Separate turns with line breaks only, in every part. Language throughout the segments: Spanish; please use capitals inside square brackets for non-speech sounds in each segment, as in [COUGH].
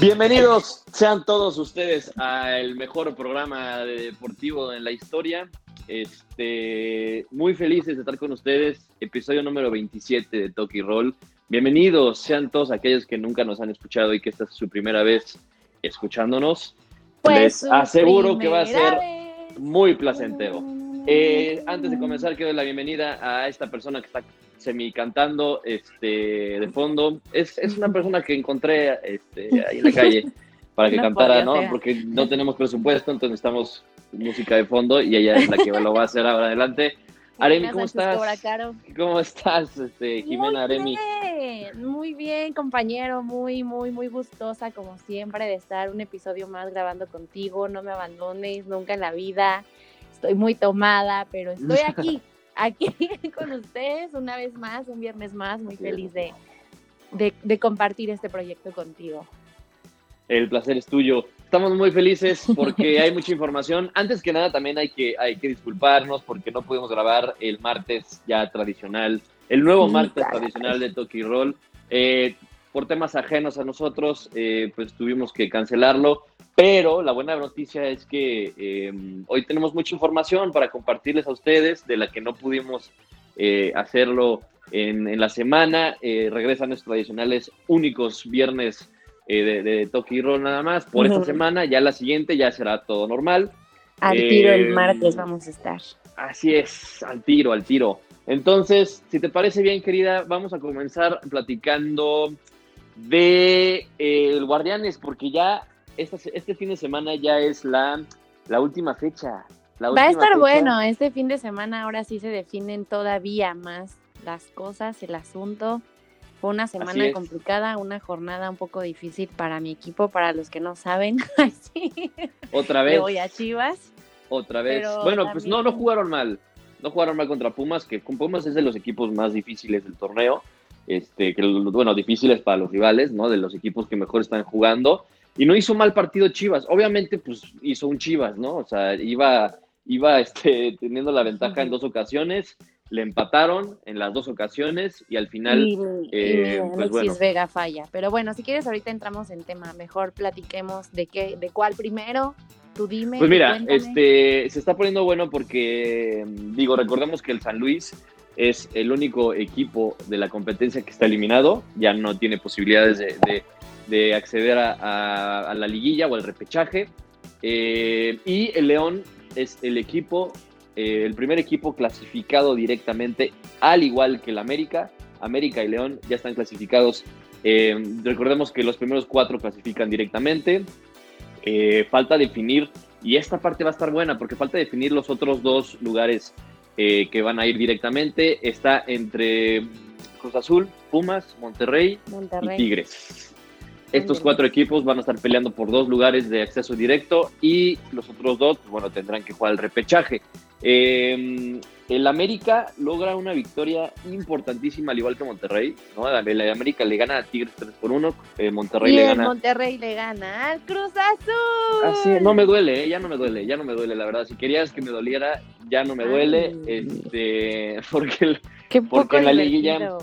Bienvenidos sean todos ustedes al mejor programa deportivo en la historia. Este, muy felices de estar con ustedes. Episodio número 27 de Toki Roll. Bienvenidos sean todos aquellos que nunca nos han escuchado y que esta es su primera vez escuchándonos.
Pues
Les aseguro que va a ser
vez.
muy placentero. Eh, antes de comenzar, quiero dar la bienvenida a esta persona que está semi cantando este, de fondo. Es, es una persona que encontré este, ahí en la [LAUGHS] calle para que
No
cantara, ¿no?
ser.
Porque no tenemos presupuesto, entonces necesitamos música de fondo y ella es la que lo va a hacer ahora adelante. Aremi, ¿cómo estás? ¿Cómo estás, este, Jimena
muy
Aremi?
muy bien, compañero, muy, muy, muy gustosa, como siempre, de estar un episodio más grabando contigo. No me abandones nunca en la vida. Estoy muy tomada, pero estoy [LAUGHS] aquí, aquí [LAUGHS] con ustedes una vez más, un viernes más, muy
Así
feliz de, de, de compartir este proyecto contigo.
El placer es tuyo. Estamos muy felices [LAUGHS] porque hay mucha información. Antes que nada, también hay que, hay que disculparnos porque no pudimos grabar el martes ya tradicional, el nuevo martes tradicional de Toki Roll. Eh, por temas ajenos a nosotros, eh, pues tuvimos que cancelarlo. Pero la buena noticia es que eh, hoy tenemos mucha información para compartirles a ustedes de la que no pudimos eh, hacerlo en, en la semana. Eh, regresan nuestros tradicionales únicos viernes eh, de, de Toki Roll nada más por esta semana. Ya la siguiente ya será todo normal.
Al tiro el martes vamos a estar.
Así es, al tiro, al tiro. Entonces, si te parece bien, querida, vamos a comenzar platicando de eh, el Guardianes, porque ya esta, este fin de semana ya es la, la última fecha. la
Va a estar
fecha.
bueno, este fin de semana ahora sí se definen todavía más las cosas, el asunto. Fue una semana complicada, una jornada un poco difícil para mi equipo, para los que no saben. [LAUGHS] Sí,
Otra vez,
voy a Chivas.
otra vez. Bueno, pues no, no
también-
jugaron mal. No jugaron mal contra Pumas, que con Pumas es de los equipos más difíciles del torneo. Este, que, bueno, difíciles para los rivales, ¿no? De los equipos que mejor están jugando. Y no hizo mal partido Chivas. Obviamente, pues hizo un Chivas, ¿no? O sea, iba, iba [LAUGHS] este, teniendo la ventaja en dos ocasiones, le empataron en las dos ocasiones y al final,
y,
eh, pues
Alexis
bueno.
Vega falla. Pero bueno, si quieres ahorita entramos en tema. Mejor platiquemos de qué, de cuál primero. Tú dime.
pues mira,
cuéntame.
este, se está poniendo bueno porque, digo, recordemos que el San Luis es el único equipo de la competencia que está eliminado, ya no tiene posibilidades de, de- de acceder a, la liguilla o al repechaje. Eh, y el León es el equipo, eh, el primer equipo clasificado directamente, al igual que el América. América y León ya están clasificados. Eh, recordemos que los primeros cuatro clasifican directamente. Falta definir, y esta parte va a estar buena porque falta definir los otros dos lugares eh, que van a ir directamente. Está entre Cruz Azul, Pumas, Monterrey y. Tigres. Estos cuatro equipos van a estar peleando por dos lugares de acceso directo y los otros dos, pues, bueno, tendrán que jugar el repechaje. Eh, el América logra una victoria importantísima, al igual que Monterrey. ¿no? El América le gana a Tigres 3 por 1, eh, Monterrey
y
le gana.
Monterrey le gana al Cruz Azul.
Así, no me duele, ¿eh? ya no me duele, ya no me duele, la verdad. Si querías que me doliera, ya no me duele,
Ay.
este, [LAUGHS] porque el-
Qué
porque
poco
en la liguilla-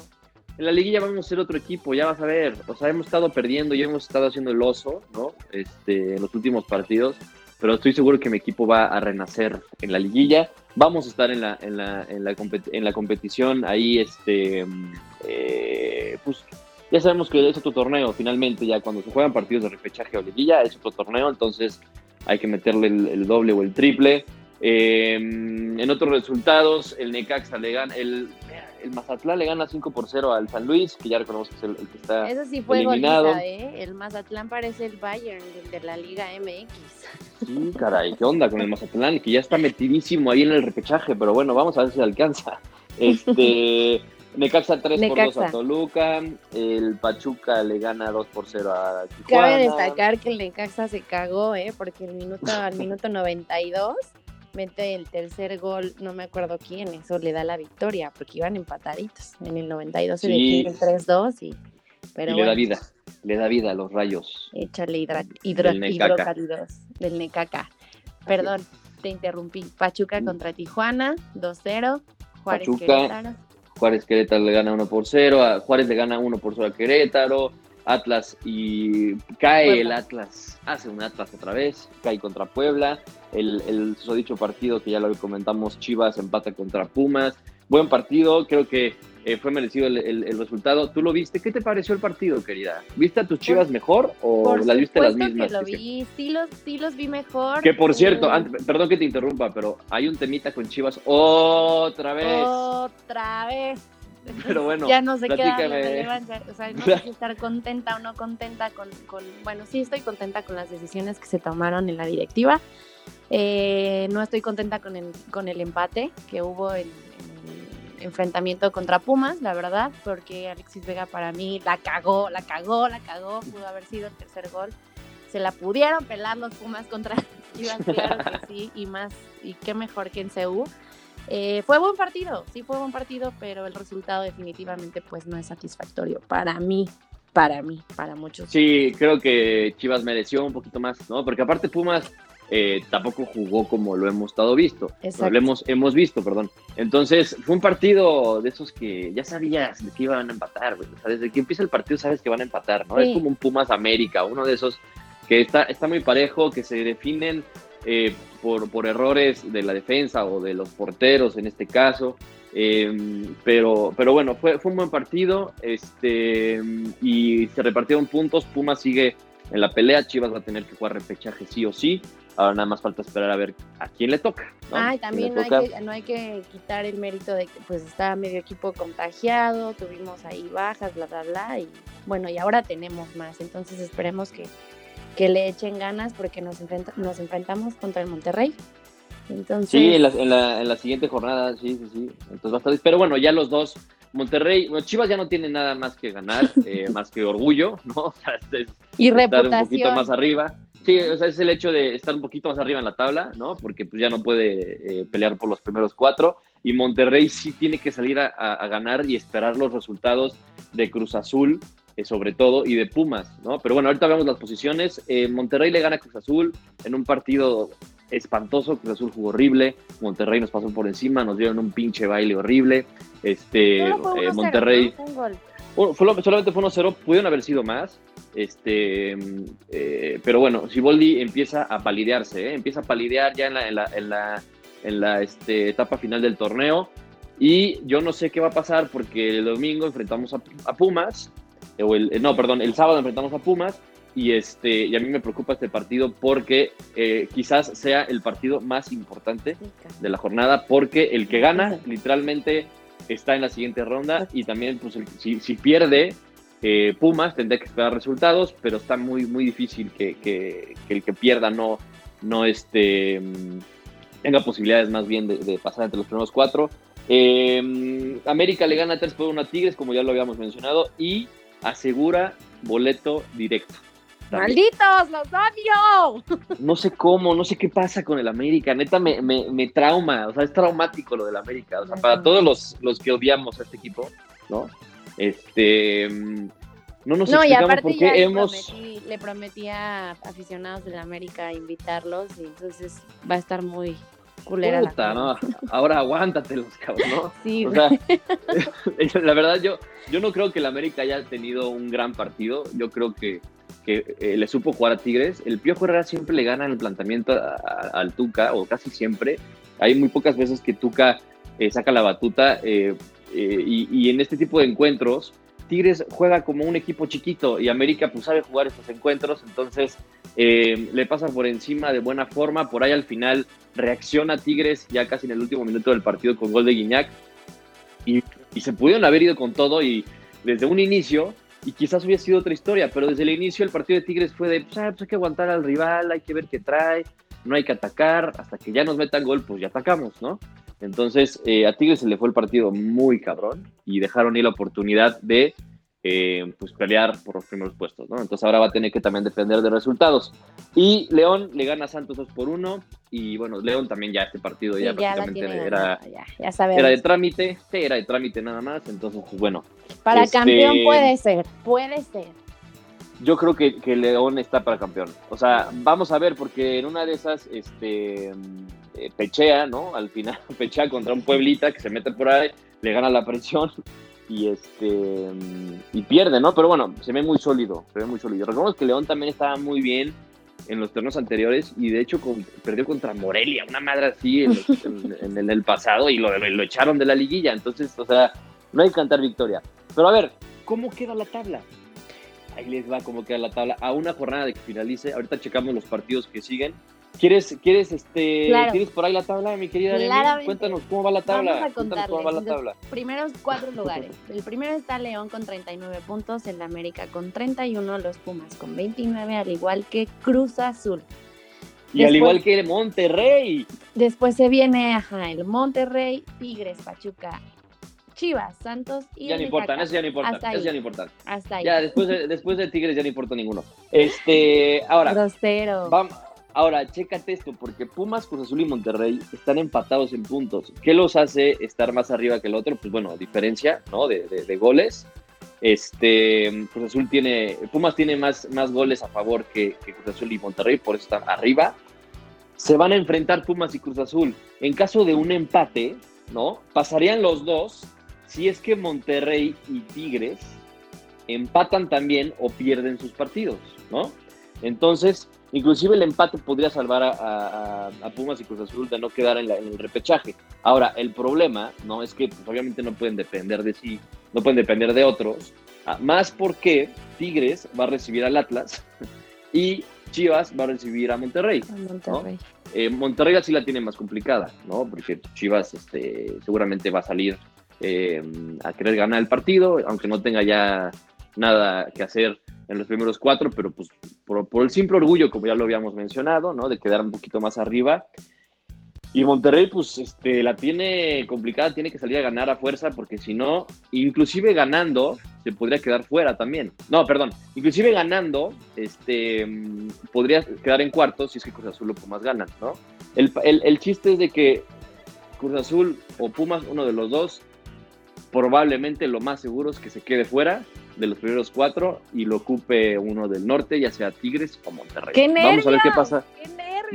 en la liguilla vamos a ser otro equipo, ya vas a ver. O sea, hemos estado perdiendo y hemos estado haciendo el oso, ¿no? Este, en los últimos partidos, pero estoy seguro que mi equipo va a renacer en la liguilla. Vamos a estar en la, en la, en la, compet- en la competición ahí, este, mm, eh, pues ya sabemos que es otro torneo, finalmente, ya cuando se juegan partidos de repechaje o liguilla, es otro torneo, entonces hay que meterle el, doble o el triple. Eh, en otros resultados, el Necaxa le gana, el, el Mazatlán le gana 5 por 0 al San Luis, que ya reconocemos que es el, el que está
Eso sí fue
eliminado.
¿eh? El Mazatlán parece el Bayern de la Liga MX.
Sí, caray, ¿qué onda con el Mazatlán? Que ya está metidísimo ahí en el repechaje, pero bueno, vamos a ver si alcanza. Este, [LAUGHS] Necaxa 3 por 2
Necaxa.
a Toluca, el Pachuca le gana 2 por 0 a Tijuana.
Cabe destacar que el Necaxa se cagó, ¿eh? Porque el minuto, al minuto 92 mete el tercer gol, no me acuerdo quién, eso le da la victoria, porque iban empataditos. En el 92 se
Sí.
define el 3-2 y... Pero
y le da
bueno,
vida, le da vida a los rayos.
échale hidra, hidro,
Del Necaca.
del Necaca. Perdón, te interrumpí. Pachuca contra Tijuana, 2-0. Juárez
Pachuca.
Querétaro.
Juárez Querétaro le gana 1 por 0, a Juárez le gana 1 por 0 a Querétaro, Atlas y cae el Atlas, hace un Atlas otra vez, cae contra Puebla, el, el dicho partido que ya lo comentamos, Chivas empata contra Pumas, buen partido, creo que eh, fue merecido el, resultado. ¿Tú lo viste? ¿Qué te pareció el partido, querida? ¿Viste a tus Chivas mejor o las viste las mismas?
Que lo vi, sí los, sí los vi mejor.
Que por cierto, perdón que te interrumpa, pero hay un temita con Chivas otra vez.
Otra vez. [LAUGHS]
Pero bueno,
ya no sé qué o sea, no sé si estar contenta o no contenta con, con, bueno, sí estoy contenta con las decisiones que se tomaron en la directiva. Eh, no estoy contenta con el, con el empate que hubo en, el enfrentamiento contra Pumas, la verdad, porque Alexis Vega para mí la cagó, la cagó, la cagó, pudo haber sido el tercer gol. Se la pudieron pelar los Pumas contra [LAUGHS] Chivas, claro que sí, y más, y qué mejor que en CU. Eh, fue buen partido, sí fue buen partido, pero el resultado definitivamente pues no es satisfactorio para mí, para mí, para muchos.
Sí, creo que Chivas mereció un poquito más, ¿no? Porque aparte Pumas eh, tampoco jugó como lo hemos estado visto, lo hemos, hemos visto, perdón. Entonces fue un partido de esos que ya sabías que iban a empatar, güey. O sea, desde que empieza el partido sabes que van a empatar, ¿no? Es como un Pumas América, uno de esos que está, está muy parejo, que se definen eh, por, por, errores de la defensa o de los porteros en este caso. Em, pero, pero bueno, fue, fue un buen partido este, y se repartieron puntos. Pumas sigue en la pelea, Chivas va a tener que jugar repechaje sí o sí. Ahora nada más falta esperar a ver a quién le toca.
¿no? también no hay, que, no hay, que, quitar el mérito de que pues está medio equipo contagiado, tuvimos ahí bajas, bla, bla, bla, y bueno, y ahora tenemos más, entonces esperemos que, que le echen ganas porque nos, nos enfrentamos contra el Monterrey. Entonces...
Sí, en la, en, la, siguiente jornada, sí, sí, sí. Entonces Pero bueno, ya los dos, Monterrey, bueno, Chivas ya no tiene nada más que ganar, [LAUGHS] eh, más que orgullo, ¿no? [LAUGHS] O sea,
y reputación.
un poquito más arriba. Sí, o sea, es el hecho de estar un poquito más arriba en la tabla, ¿no? Porque pues ya no puede eh, pelear por los primeros cuatro. Y Monterrey sí tiene que salir a ganar y esperar los resultados de Cruz Azul eh, sobre todo, y de Pumas, ¿no? Pero bueno, ahorita vemos las posiciones. Eh, Monterrey le gana a Cruz Azul en un partido espantoso, Cruz Azul jugó horrible, Monterrey nos pasó por encima, nos dieron un pinche baile horrible. Este, eh, Monterrey... solamente fue 1-0, pudieron haber sido más. Este, pero bueno, Siboldi empieza a palidearse, empieza a palidear ya en la, en la, en la, en la este, etapa final del torneo. Y yo no sé qué va a pasar porque el domingo enfrentamos a Pumas o el, no, perdón, el sábado enfrentamos a Pumas y, este, y a mí me preocupa este partido porque eh, quizás sea el partido más importante de la jornada porque el que gana literalmente está en la siguiente ronda y también pues, si, si, pierde eh, Pumas tendrá que esperar resultados, pero está muy, muy difícil que, que, el que pierda no, no este, tenga posibilidades más bien de, pasar entre los primeros cuatro. Eh, América le gana 3 por 1 a Tigres, como ya lo habíamos mencionado, y asegura boleto directo.
¡Malditos, los odio!
No sé cómo, no sé qué pasa con el América. Neta, me, me, trauma. O sea, es traumático lo del América. O sea, para todos los, los que odiamos a este equipo, ¿no? Este. No nos no, explicamos por qué hemos.
le prometí a aficionados del América invitarlos y entonces va a estar muy,
¿no? [LAUGHS] Ahora aguántatelos, cabrón, ¿no?
Sí,
o sea, [LAUGHS] la verdad, yo, yo no creo que el América haya tenido un gran partido. Yo creo que, que eh, le supo jugar a Tigres. El Piojo Herrera siempre le gana en el planteamiento al Tuca, o casi siempre. Hay muy pocas veces que Tuca eh, saca la batuta. Eh, y, y en este tipo de encuentros, Tigres juega como un equipo chiquito y América pues sabe jugar estos encuentros, entonces eh, le pasa por encima de buena forma, por ahí al final reacciona Tigres ya casi en el último minuto del partido con gol de Guiñac y, se pudieron haber ido con todo y desde un inicio y quizás hubiera sido otra historia, pero desde el inicio el partido de Tigres fue de, pues, ah, pues hay que aguantar al rival, hay que ver qué trae, no hay que atacar, hasta que ya nos metan gol, pues ya atacamos, ¿no? Entonces, eh, a Tigres se le fue el partido muy cabrón y dejaron ahí la oportunidad de eh, pues pelear por los primeros puestos, ¿no? Entonces ahora va a tener que también depender de resultados. Y León le gana a Santos 2 por 1 y bueno, León también ya este partido ya, prácticamente era, era de trámite, sí, era de trámite nada más, entonces pues, bueno.
Para este, campeón puede ser, puede ser.
Yo creo que, que, León está para campeón. O sea, vamos a ver, porque en una de esas, este, eh, pechea, ¿no? Al final [LAUGHS] pechea contra un Pueblita que se mete por ahí, le gana la presión [LAUGHS] y este y pierde, ¿no? Pero bueno, se ve muy sólido, se ve muy sólido. Recordemos que León también estaba muy bien en los torneos anteriores y de hecho perdió contra Morelia, una madre así [LAUGHS] en, el pasado y lo, lo, echaron de la liguilla. Entonces, o sea, no hay que cantar victoria. Pero a ver, ¿cómo queda la tabla? Ahí les va cómo queda la tabla. A una jornada de que finalice, ahorita checamos los partidos que siguen. ¿Quieres, quieres, este, ¿Tienes por ahí la tabla, mi querida Cuéntanos cómo va la tabla.
Vamos a contarles cómo va la tabla. Los primeros cuatro lugares. [LAUGHS] El primero está León con 39 puntos, el América con 31, los Pumas con 29, al igual que Cruz Azul.
Y al igual que el Monterrey.
Después se viene ajá, el Monterrey, Tigres, Pachuca, Chivas, Santos y.
Ya no importan, eso ya no importa. Eso ya no importa.
Hasta ahí.
Ya después de, después de Tigres ya no importa ninguno. Este, ahora.
Grosero.
Vamos, Ahora, chécate esto, porque Pumas, Cruz Azul y Monterrey están empatados en puntos. ¿Qué los hace estar más arriba que el otro? Pues bueno, diferencia, ¿no? De, goles. Este, Cruz Azul tiene, Pumas tiene más, más goles a favor que, Cruz Azul y Monterrey, por eso están arriba. Se van a enfrentar Pumas y Cruz Azul. En caso de un empate, ¿no? Pasarían los dos si es que Monterrey y Tigres empatan también o pierden sus partidos, ¿no? Entonces, Inclusive el empate podría salvar a, Pumas y Cruz Azul de no quedar en, el repechaje. Ahora, el problema, ¿no? Es que pues, obviamente no pueden depender de sí, no pueden depender de otros. Ah, más porque Tigres va a recibir al Atlas [LAUGHS] y Chivas va a recibir a Monterrey. Monterrey. Eh, Monterrey así la tiene más complicada, ¿no? Porque Chivas este, seguramente va a salir eh, a querer ganar el partido, aunque no tenga ya nada que hacer en los primeros cuatro, pero pues por, el simple orgullo, como ya lo habíamos mencionado, ¿no? De quedar un poquito más arriba. Y Monterrey, pues, este, la tiene complicada, tiene que salir a ganar a fuerza, porque si no, inclusive ganando, se podría quedar fuera también. No, perdón, inclusive ganando, este, podría quedar en cuarto si es que Cruz Azul o Pumas ganan, ¿no? El, el chiste es de que Cruz Azul o Pumas, uno de los dos, probablemente lo más seguro es que se quede fuera de los primeros cuatro y lo ocupe uno del norte, ya sea Tigres o Monterrey.
Vamos
a ver qué pasa.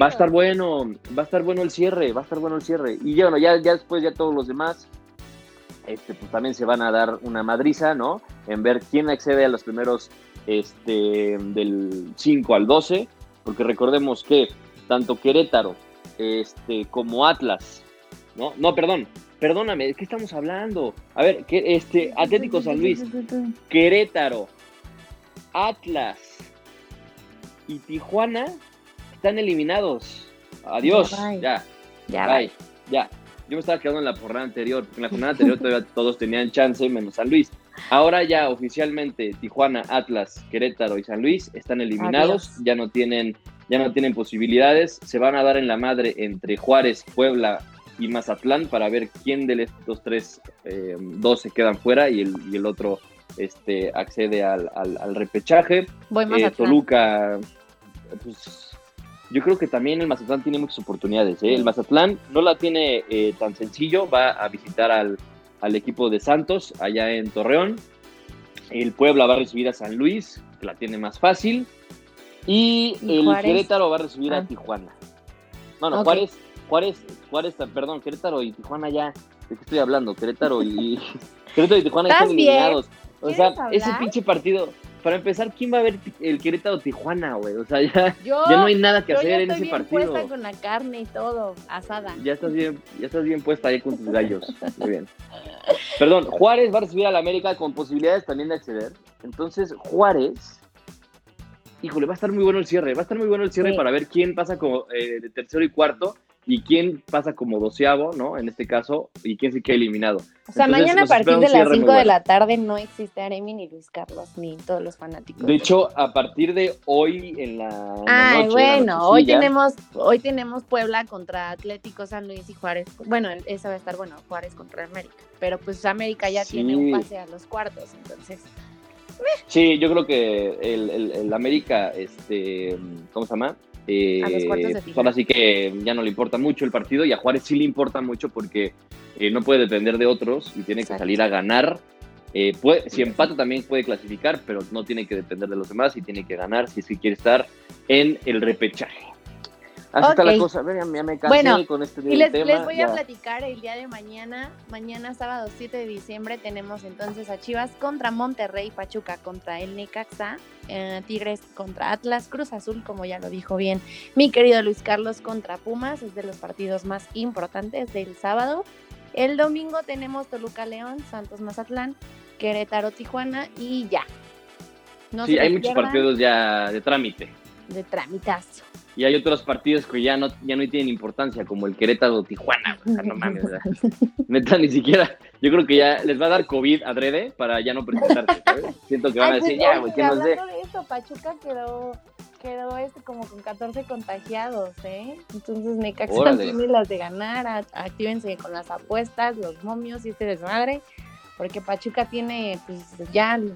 va a estar bueno, va a estar bueno el cierre, va a estar bueno el cierre. Y ya, bueno, ya, ya después ya todos los demás, este, pues también se van a dar una madriza, ¿no? En ver quién accede a los primeros este, del 5 al 12, porque recordemos que tanto Querétaro este, como Atlas, ¿no? No, perdón, Perdóname, ¿de qué estamos hablando? A ver, que este Atlético San Luis, Querétaro, Atlas y Tijuana están eliminados. Adiós. Ya. Ya. Bye. Ya. Yo me estaba quedando en la jornada anterior, porque en la jornada anterior todavía [LAUGHS] todos tenían chance, menos San Luis. Ahora ya oficialmente Tijuana, Atlas, Querétaro y San Luis están eliminados, ya no tienen ya no tienen posibilidades, se van a dar en la madre entre Juárez, Puebla, y Mazatlán para ver quién de estos tres, eh, dos se quedan fuera y el, y el otro este, accede al, al, repechaje.
Voy eh,
Toluca, pues yo creo que también el Mazatlán tiene muchas oportunidades. ¿eh? El Mazatlán no la tiene tan sencillo, va a visitar al, al, equipo de Santos allá en Torreón. El Puebla va a recibir a San Luis, que la tiene más fácil. Y, el Querétaro va a recibir a ah. Tijuana. No, no, Juárez Juárez, Juárez, perdón, Querétaro y Tijuana ya, ¿de qué estoy hablando? Querétaro y [LAUGHS] Querétaro y Tijuana están eliminados. O sea, ese pinche partido, para empezar, ¿quién va a ver el Querétaro Tijuana, güey? O sea, ya, ya no hay nada que hacer en ese bien partido.
puesta con la carne y todo, asada.
Ya estás bien, ya estás bien puesta ahí con tus gallos. Muy bien. Perdón, Juárez va a recibir a la América con posibilidades también de acceder. Entonces, Juárez híjole, va a estar muy bueno el cierre, va a estar muy bueno el cierre para ver quién pasa como eh, de tercero y cuarto y quién pasa como doceavo, ¿no? En este caso, y quién se queda eliminado.
O sea, mañana a partir de las 5 de la tarde no existe Aremi ni Luis Carlos, ni todos los fanáticos.
De hecho, a partir de hoy en la.
Ay, bueno, hoy tenemos, hoy tenemos Puebla contra Atlético San Luis y Juárez. Bueno, esa va a estar bueno, Juárez contra América. Pero pues América ya tiene un pase a los cuartos, entonces.
Sí, yo creo que el, el, el América, este, ¿cómo se llama? Eh, pues ahora sí que ya no le importa mucho el partido y a Juárez sí le importa mucho porque eh, no puede depender de otros y tiene que salir a ganar. Eh, puede, si empata también puede clasificar, pero no tiene que depender de los demás y tiene que ganar si es quiere estar en el repechaje. Así está la cosa. A ver, ya, me cansé
bueno,
con este
y les,
tema.
les voy
ya.
a platicar el día de mañana. Mañana, sábado 7 de diciembre, tenemos entonces a Chivas contra Monterrey, Pachuca contra el Necaxa, eh, Tigres contra Atlas, Cruz Azul, como ya lo dijo bien mi querido Luis Carlos, contra Pumas. Es de los partidos más importantes del sábado. El domingo tenemos Toluca León, Santos Mazatlán, Querétaro Tijuana y ya. No
sí, hay muchos
pierdan,
partidos ya de trámite.
de tramitazo.
Y hay otros partidos que ya no, ya no tienen importancia, como el Querétaro Tijuana. O sea, no mames, ¿verdad? Neta, ni siquiera. Yo creo que ya les va a dar COVID adrede para ya no presentarse. ¿sabes? Siento que van a
Ay,
decir,
pues,
ya, güey, que dé.
hablando de esto, Pachuca quedó, quedó este como con 14 contagiados, ¿eh? Entonces Necaxa tiene las de ganar, actívense con las apuestas, los momios y este desmadre, porque Pachuca tiene pues ya el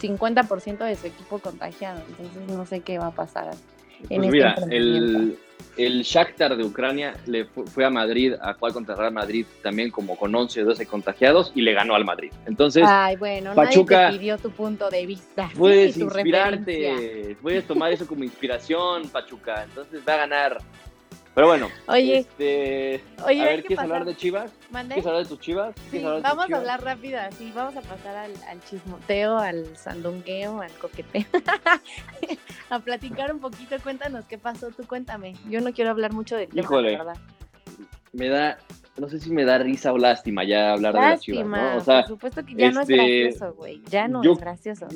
50% de su equipo contagiado, entonces no sé qué va a pasar. En
Pues
este
mira, el, el Shakhtar de Ucrania le fu- fue a Madrid a jugar contra Real Madrid también como con 11 o 12 contagiados y le ganó al Madrid. Entonces,
Ay, bueno,
Pachuca-
nadie te pidió tu punto de vista.
puedes
sí, tu referencia.
inspirarte, puedes tomar eso como inspiración, Pachuca. Entonces va a ganar. Pero bueno,
Oye,
este,
oye,
a ver, ¿quieres
pasar-
hablar de Chivas?
¿Mande?
¿Quieres hablar de tus Chivas?
Sí,
¿Quieres hablar de
vamos a hablar rápido así, vamos a pasar al, al chismoteo, al sandungueo, al coqueteo, [LAUGHS] a platicar un poquito, cuéntanos qué pasó, tú cuéntame, yo no quiero hablar mucho del tema,
Híjole,
la verdad.
Me da, no sé si me da risa o lástima ya hablar de las Chivas, ¿no? O sea,
por supuesto que ya no es
este,
gracioso, güey, ya no
yo-
es gracioso.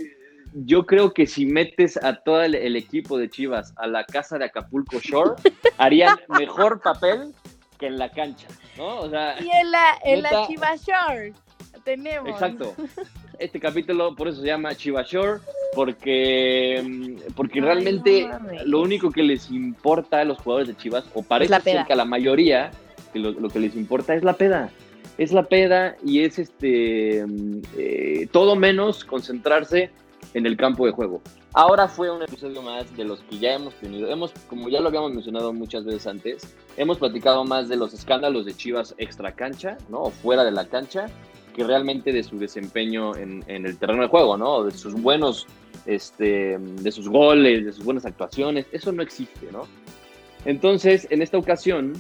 Yo creo que si metes a todo el, el equipo de Chivas a la casa de Acapulco Shore, [LAUGHS] harían mejor papel que en la cancha, ¿no? O sea,
Y en la, en la
neta-
Chiva Shore tenemos.
exacto. Este capítulo por eso se llama Chivas Shore, porque, mm, porque
Ay,
realmente
no
lo único que les importa a los jugadores de Chivas, o parece
la
ser que a la mayoría, que lo, lo que les importa es la peda. Es la peda y es este mm, eh, todo menos concentrarse en el campo de juego. Ahora fue un episodio más de los que ya hemos tenido. Hemos, como ya lo habíamos mencionado muchas veces antes, hemos platicado más de los escándalos de Chivas extra cancha, ¿no? Fuera de la cancha, que realmente de su desempeño en, en el terreno de juego, ¿no? De sus buenos, este, de sus goles, de sus buenas actuaciones. Eso no existe, ¿no? Entonces, en esta ocasión,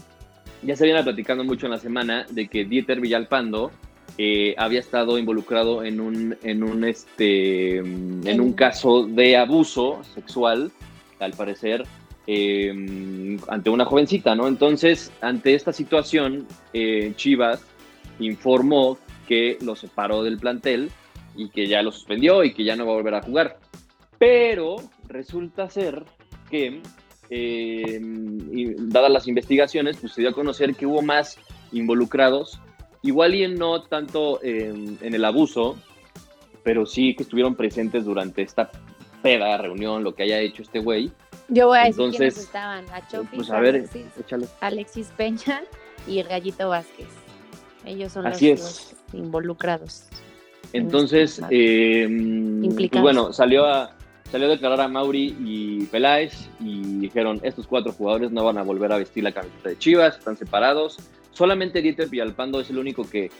ya se viene platicando mucho en la semana de que Dieter Villalpando eh, había estado involucrado en un, en un, este, en un caso de abuso sexual, al parecer, eh, ante una jovencita, ¿no? Entonces, ante esta situación, eh, Chivas informó que lo separó del plantel y que ya lo suspendió y que ya no va a volver a jugar. Pero resulta ser que, y dadas las investigaciones, pues se dio a conocer que hubo más involucrados, igual y no tanto en el abuso, pero sí que estuvieron presentes durante esta peda, reunión, lo que haya hecho este güey.
Yo voy a decir
Entonces,
quiénes estaban, la Chofis,
Pues a ver,
Alexis, Peña y el Gallito Vázquez. Ellos son los,
es.
los involucrados.
Entonces, eh, pues bueno, salió a, salió a declarar a Mauri y Peláez y dijeron, estos cuatro jugadores no van a volver a vestir la camiseta de Chivas, están separados. Solamente Dieter Villalpando es el único que,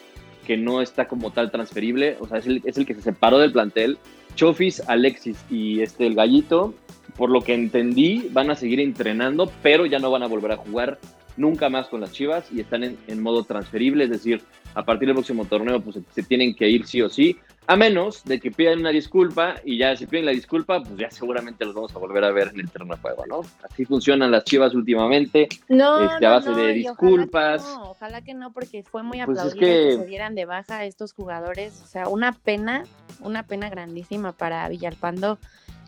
que no está como tal transferible, o sea, es el, es el que se separó del plantel. Chofis, Alexis y este, el Gallito, por lo que entendí, van a seguir entrenando, pero ya no van a volver a jugar nunca más con las Chivas y están en, en modo transferible, es decir, a partir del próximo torneo pues se, se tienen que ir sí o sí, a menos de que pidan una disculpa y ya si piden la disculpa, pues ya seguramente los vamos a volver a ver en el terreno de juego, ¿no? Así funcionan las Chivas últimamente.
No,
este, a base
no,
de
y ojalá que
disculpas.
no, Ojalá que no, porque fue muy
Pues es
aplaudido que...
que-
se dieran de baja a estos jugadores. O sea, una pena, una pena grandísima para Villalpando,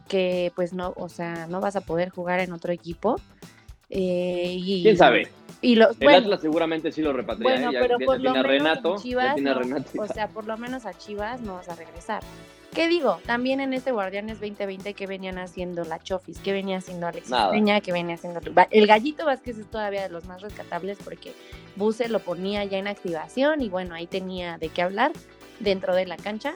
que pues no, o sea, no vas a poder jugar en otro equipo. Eh, y,
¿Quién sabe?
Y los,
El
bueno,
Atlas seguramente sí lo repatria,
bueno,
¿eh? Ya-
pero
ya
por
tiene
lo menos
Renato,
en
ya
Chivas, no,
Renato.
o sea, por lo menos a Chivas no vas a regresar. ¿Qué digo? También en este Guardianes 2020 que venían haciendo la Chofis, que venía haciendo Alexis. Peña, que venía haciendo el Gallito Vázquez es todavía de los más rescatables porque Buse lo ponía ya en activación y bueno, ahí tenía de qué hablar dentro de la cancha,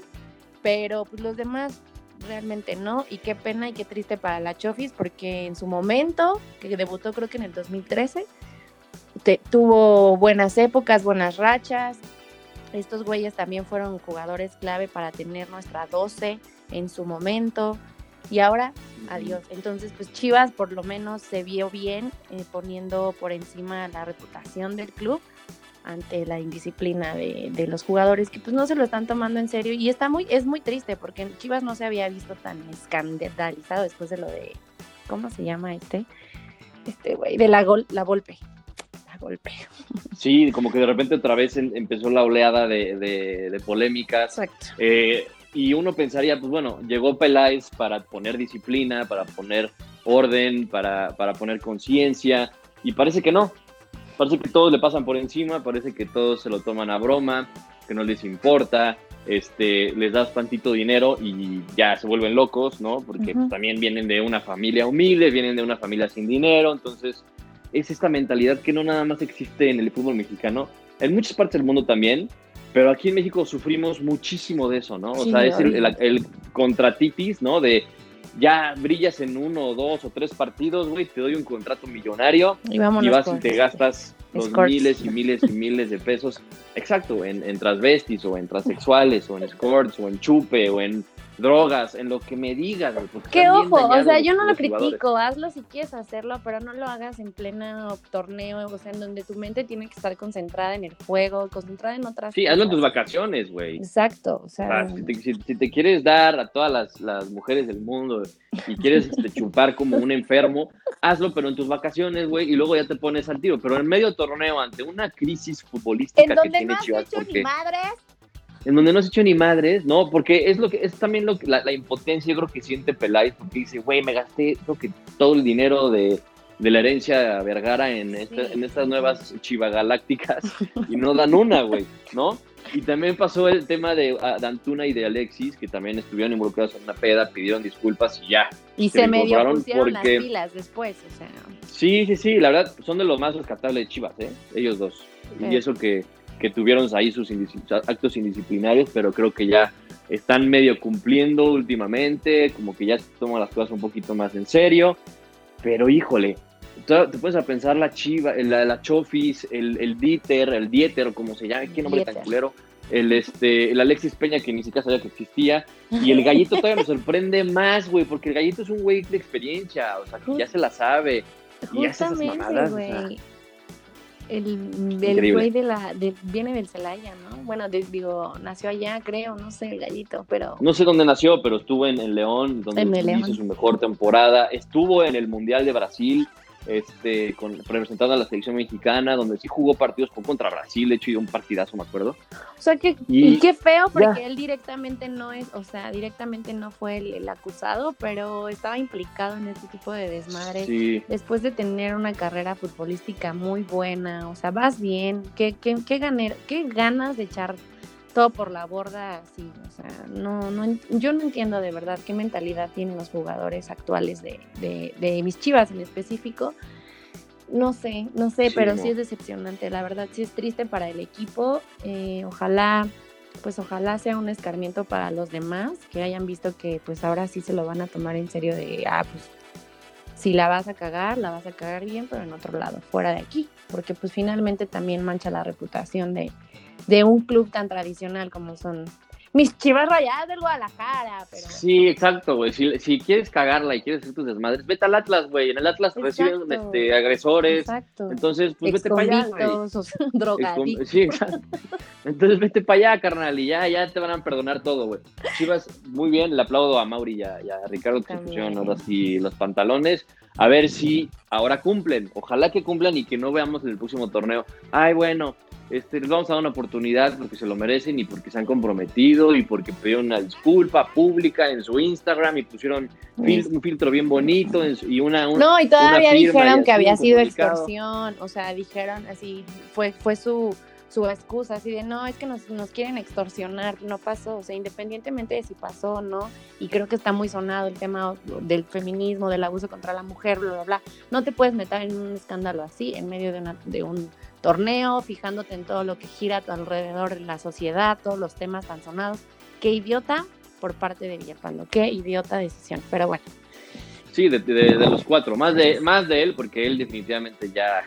pero pues los demás realmente no y qué pena y qué triste para la Chofis porque en su momento, que debutó creo que en el 2013, te- tuvo buenas épocas, buenas rachas. Estos güeyes también fueron jugadores clave para tener nuestra 12 en su momento. Y ahora, adiós. Entonces, pues Chivas por lo menos se vio bien eh, poniendo por encima la reputación del club ante la indisciplina de, de, los jugadores que pues no se lo están tomando en serio y está muy es muy triste porque Chivas no se había visto tan escandalizado después de lo de ¿cómo se llama este? Este güey de la gol la golpe. Golpe. [LAUGHS]
Sí, como que de repente otra vez empezó la oleada de, de, polémicas.
Exacto.
Eh, y uno pensaría, pues bueno, llegó Peláez para poner disciplina, para poner orden, para, para poner conciencia, y parece que no, Parece que todos le pasan por encima, parece que todos se lo toman a broma, que no les importa, este, les das tantito dinero y ya se vuelven locos, ¿no? Porque pues, también vienen de una familia humilde, vienen de una familia sin dinero, entonces es esta mentalidad que no nada más existe en el fútbol mexicano, en muchas partes del mundo también, pero aquí en México sufrimos muchísimo de eso, ¿no? O sea, es el, el, el, contratitis, ¿no? De ya brillas en uno dos o tres partidos, güey, te doy un contrato millonario y, vas y te gastas los miles y miles y miles de pesos, [LAUGHS] exacto, en, en transvestis o en transexuales o en escorts o en chupe o en drogas, en lo que me digas.
Qué ojo, o sea, yo no lo critico, hazlo si quieres hacerlo, pero no lo hagas en pleno torneo, o sea, en donde tu mente tiene que estar concentrada en el juego, concentrada en otras
Sí, hazlo en tus vacaciones, güey.
Exacto, o sea.
si, te, quieres dar a todas las, las mujeres del mundo y quieres este, chupar como un enfermo, hazlo, pero en tus vacaciones, güey, y luego ya te pones al tiro. Pero en medio torneo, ante una crisis futbolística
en donde
que tiene
no has hecho ni madres
en donde no has hecho ni madres, ¿no? Porque es lo que es también lo que, la, impotencia, yo creo que siente Peláez, porque dice, güey, me gasté creo que todo el dinero de, de la herencia Vergara en, en estas nuevas chivagalácticas y no dan una, güey, ¿no? Y también pasó el tema de, ah, Antuna y de Alexis, que también estuvieron involucrados en una peda, pidieron disculpas y ya.
Y se, medio pusieron las pilas después, o sea.
Sí, sí, sí, la verdad, son de los más rescatables de Chivas, ¿eh? Ellos dos. Y eso que que tuvieron ahí sus actos indisciplinarios, pero creo que ya están medio cumpliendo últimamente, como que ya toman las cosas un poquito más en serio, pero híjole, te puedes a pensar la Chiva, la, la Chofis, el, el Dieter, el Dieter, o como se llama, qué nombre tan culero, el, este, el Alexis Peña, que ni siquiera sabía que existía, y el Gallito todavía me sorprende más, güey, porque el Gallito es un güey de experiencia, o sea, que ya se la sabe, y hace esas mamadas,
el, el güey de la, de, viene del Celaya, ¿no? Bueno, digo, nació allá, creo, no sé, el gallito, pero...
No sé dónde nació, pero estuvo en, el León, donde hizo su mejor temporada. Estuvo en el Mundial de Brasil, este, con, representando a la selección mexicana, donde sí jugó partidos con, contra Brasil, de hecho, y un partidazo, me acuerdo.
O sea, que, y, qué feo, porque él directamente no es, o sea, directamente no fue el, acusado, pero estaba implicado en este tipo de desmadre. Después de tener una carrera futbolística muy buena, o sea, vas bien, qué, qué, qué, qué ganas de echar todo por la borda así, o sea, no, no, yo no entiendo de verdad qué mentalidad tienen los jugadores actuales de, de, mis chivas en específico. No sé, no sé, pero sí es decepcionante, la verdad sí es triste para el equipo. Eh, ojalá, pues ojalá sea un escarmiento para los demás, que hayan visto que pues ahora sí se lo van a tomar en serio de, ah, pues si la vas a cagar, la vas a cagar bien, pero en otro lado, fuera de aquí, porque pues finalmente también mancha la reputación de, de un club tan tradicional como son mis chivas rayadas del Guadalajara. Pero...
Sí, exacto, güey. Si, si, quieres cagarla y quieres hacer tus desmadres, vete al Atlas, güey. En el Atlas reciben este, agresores. Exacto. Entonces, pues vete para allá, güey. [LAUGHS] Sí, exacto. Entonces, vete para allá, carnal, y ya, ya te van a perdonar todo, güey. Chivas, muy bien. Le aplaudo a Mauri y a, Ricardo que se pusieron ahora sí los pantalones. A ver si ahora cumplen. Ojalá que cumplan y que no veamos en el próximo torneo. Ay, bueno, este, les vamos a dar una oportunidad porque se lo merecen y porque se han comprometido y porque pidieron una disculpa pública en su Instagram y pusieron un filtro bien bonito y una,
No, y todavía dijeron que había sido extorsión, o sea, dijeron así, fue, fue su, su excusa, así de no, es que nos, nos quieren extorsionar, no pasó, o sea, independientemente de si pasó o no, y creo que está muy sonado el tema del feminismo, del abuso contra la mujer, bla, bla, bla, no te puedes meter en un escándalo así en medio de, una, de un torneo, fijándote en todo lo que gira a tu alrededor en la sociedad, todos los temas tan sonados. Qué idiota por parte de Villalpando, qué idiota decisión, pero bueno.
Sí, de, los cuatro, más de, más de él, porque él definitivamente ya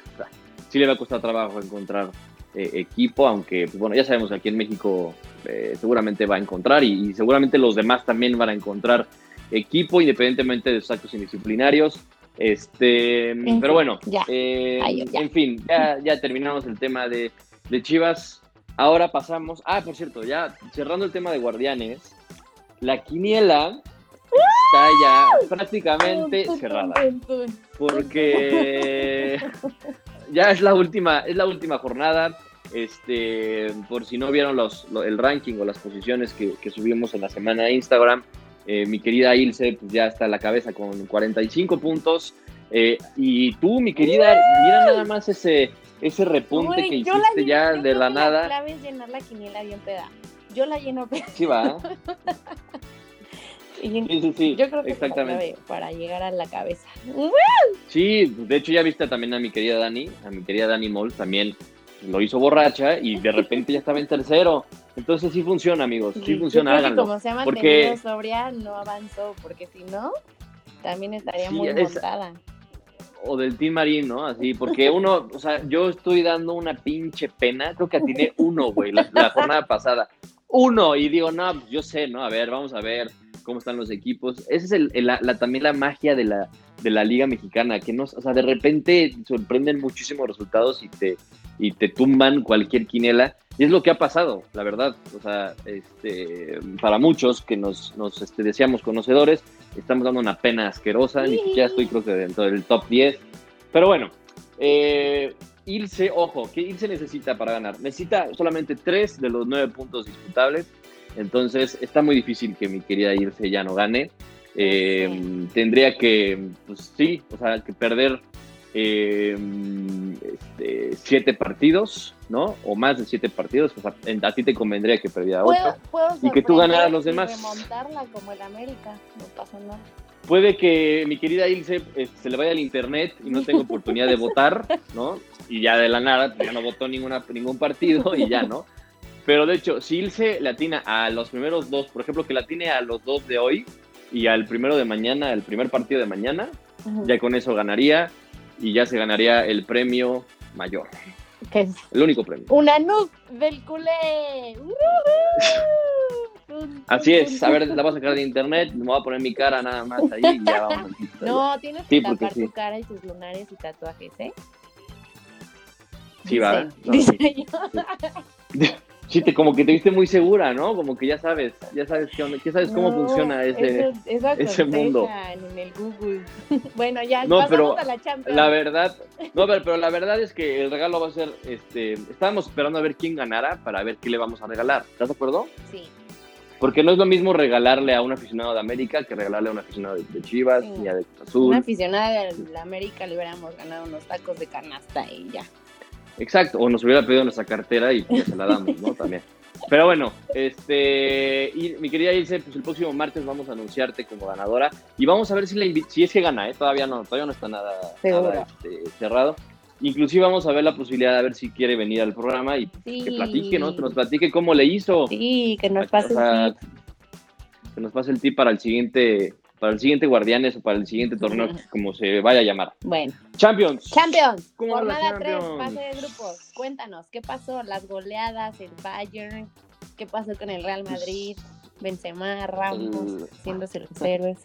sí le va a costar trabajo encontrar eh, equipo, aunque pues, bueno, ya sabemos que aquí en México eh, seguramente va a encontrar y, seguramente los demás también van a encontrar equipo, independientemente de sus actos indisciplinarios. Este, pero bueno, eh, en fin, ya, ya, terminamos el tema de, de, Chivas. Ahora pasamos. Ah, por cierto, ya cerrando el tema de Guardianes, la quiniela está ya prácticamente cerrada. Porque ya es la última, es la última jornada. Este, por si no vieron los, el ranking o las posiciones que, que subimos en la semana de Instagram, eh, mi querida Ilse pues, ya está a la cabeza con 45 puntos. Eh, y tú, mi querida, mira nada más ese, ese repunte que hiciste ya de la nada.
La clave es llenar la quiniela bien peda. Yo la lleno peda.
Sí, va. [LAUGHS]
sí, sí, sí. Yo creo que exactamente. para llegar a la cabeza.
Sí, de hecho ya viste también a mi querida Dani, a mi querida Dani Moll, también lo hizo borracha y de [LAUGHS] repente ya estaba en tercero. Entonces sí funciona, amigos, sí funciona, háganlo.
como se ha mantenido sobria, no avanzó, porque si no, también estaría muy montada.
O del Team Marín, ¿no? Así, porque uno, [LAUGHS] o sea, yo estoy dando una pinche pena, creo que atiné uno, güey, la, jornada pasada. Uno, y digo, no, pues yo sé, ¿no? A ver, vamos a ver cómo están los equipos. Esa es el, la, también la magia de la, de la Liga Mexicana, que no, o sea, de repente sorprenden muchísimos resultados y te, y te tumban cualquier quinela. Y es lo que ha pasado, la verdad. O sea, este, para muchos que nos, nos este, decíamos conocedores, estamos dando una pena asquerosa. Ni siquiera estoy, creo que dentro del top 10. Pero bueno, eh, Ilse, ojo, ¿qué Ilse necesita para ganar? Necesita solamente tres de los nueve puntos disputables. Entonces, está muy difícil que mi querida Ilse ya no gane. Eh, tendría que, pues sí, o sea, que perder eh, este, siete partidos, ¿no? O más de siete partidos. O sea, a ti te convendría que perdiera ocho. y que tú ganaras los demás.
remontarla como el América, no pasa nada.
Puede que mi querida Ilse este, se le vaya al internet y no tenga oportunidad de [LAUGHS] votar, ¿no? Y ya de la nada ya no votó ninguna, ningún partido y ya, ¿no? Pero de hecho, si Ilse le atina a los primeros dos, por ejemplo, que la atine a los dos de hoy y al primero de mañana, el primer partido de mañana, ya con eso ganaría y ya se ganaría el premio mayor.
¿Qué es?
El único premio.
Una nube del culé. [LAUGHS]
Así es, a ver, la voy a sacar de internet, me voy a poner mi cara nada más ahí y ya vamos. [LAUGHS]
No, tienes que tapar tu cara y tus lunares y tatuajes, ¿eh?
Sí, va. dice yo. [LAUGHS] Sí, te, como que te viste muy segura, ¿no? Como que ya sabes, ya sabes qué ya sabes cómo funciona ese, ese [LAUGHS] mundo.
En el Google. [LAUGHS] bueno, ya no, pasamos pero a la Champions.
La verdad, no, pero, pero, la verdad es que el regalo va a ser, este, estábamos esperando a ver quién ganara para ver qué le vamos a regalar. ¿Estás de acuerdo?
Sí.
Porque no es lo mismo regalarle a un aficionado de América que regalarle a un aficionado de, Chivas y a de Azul.
Un aficionado de América le hubiéramos ganado unos tacos de canasta y ya.
Exacto, o nos hubiera pedido nuestra cartera y pues se la damos, ¿no? También. Pero bueno, este, y mi querida Ilse, pues el próximo martes vamos a anunciarte como ganadora y vamos a ver si, la si es que gana, ¿eh? Todavía no, todavía no está nada, este, cerrado. Inclusive vamos a ver la posibilidad de ver si quiere venir al programa y pues, que platique, ¿no? Que nos platique cómo le hizo.
Sí, que nos pase el tip.
Que nos pase el tip para el siguiente para el siguiente Guardianes o para el siguiente torneo, como se vaya a llamar.
Bueno.
Champions.
Champions. Jornada 3, fase de grupos. Cuéntanos, ¿qué pasó? Las goleadas, el Bayern, ¿qué pasó con el Real Madrid? Benzema, Ramos, siéndose los héroes.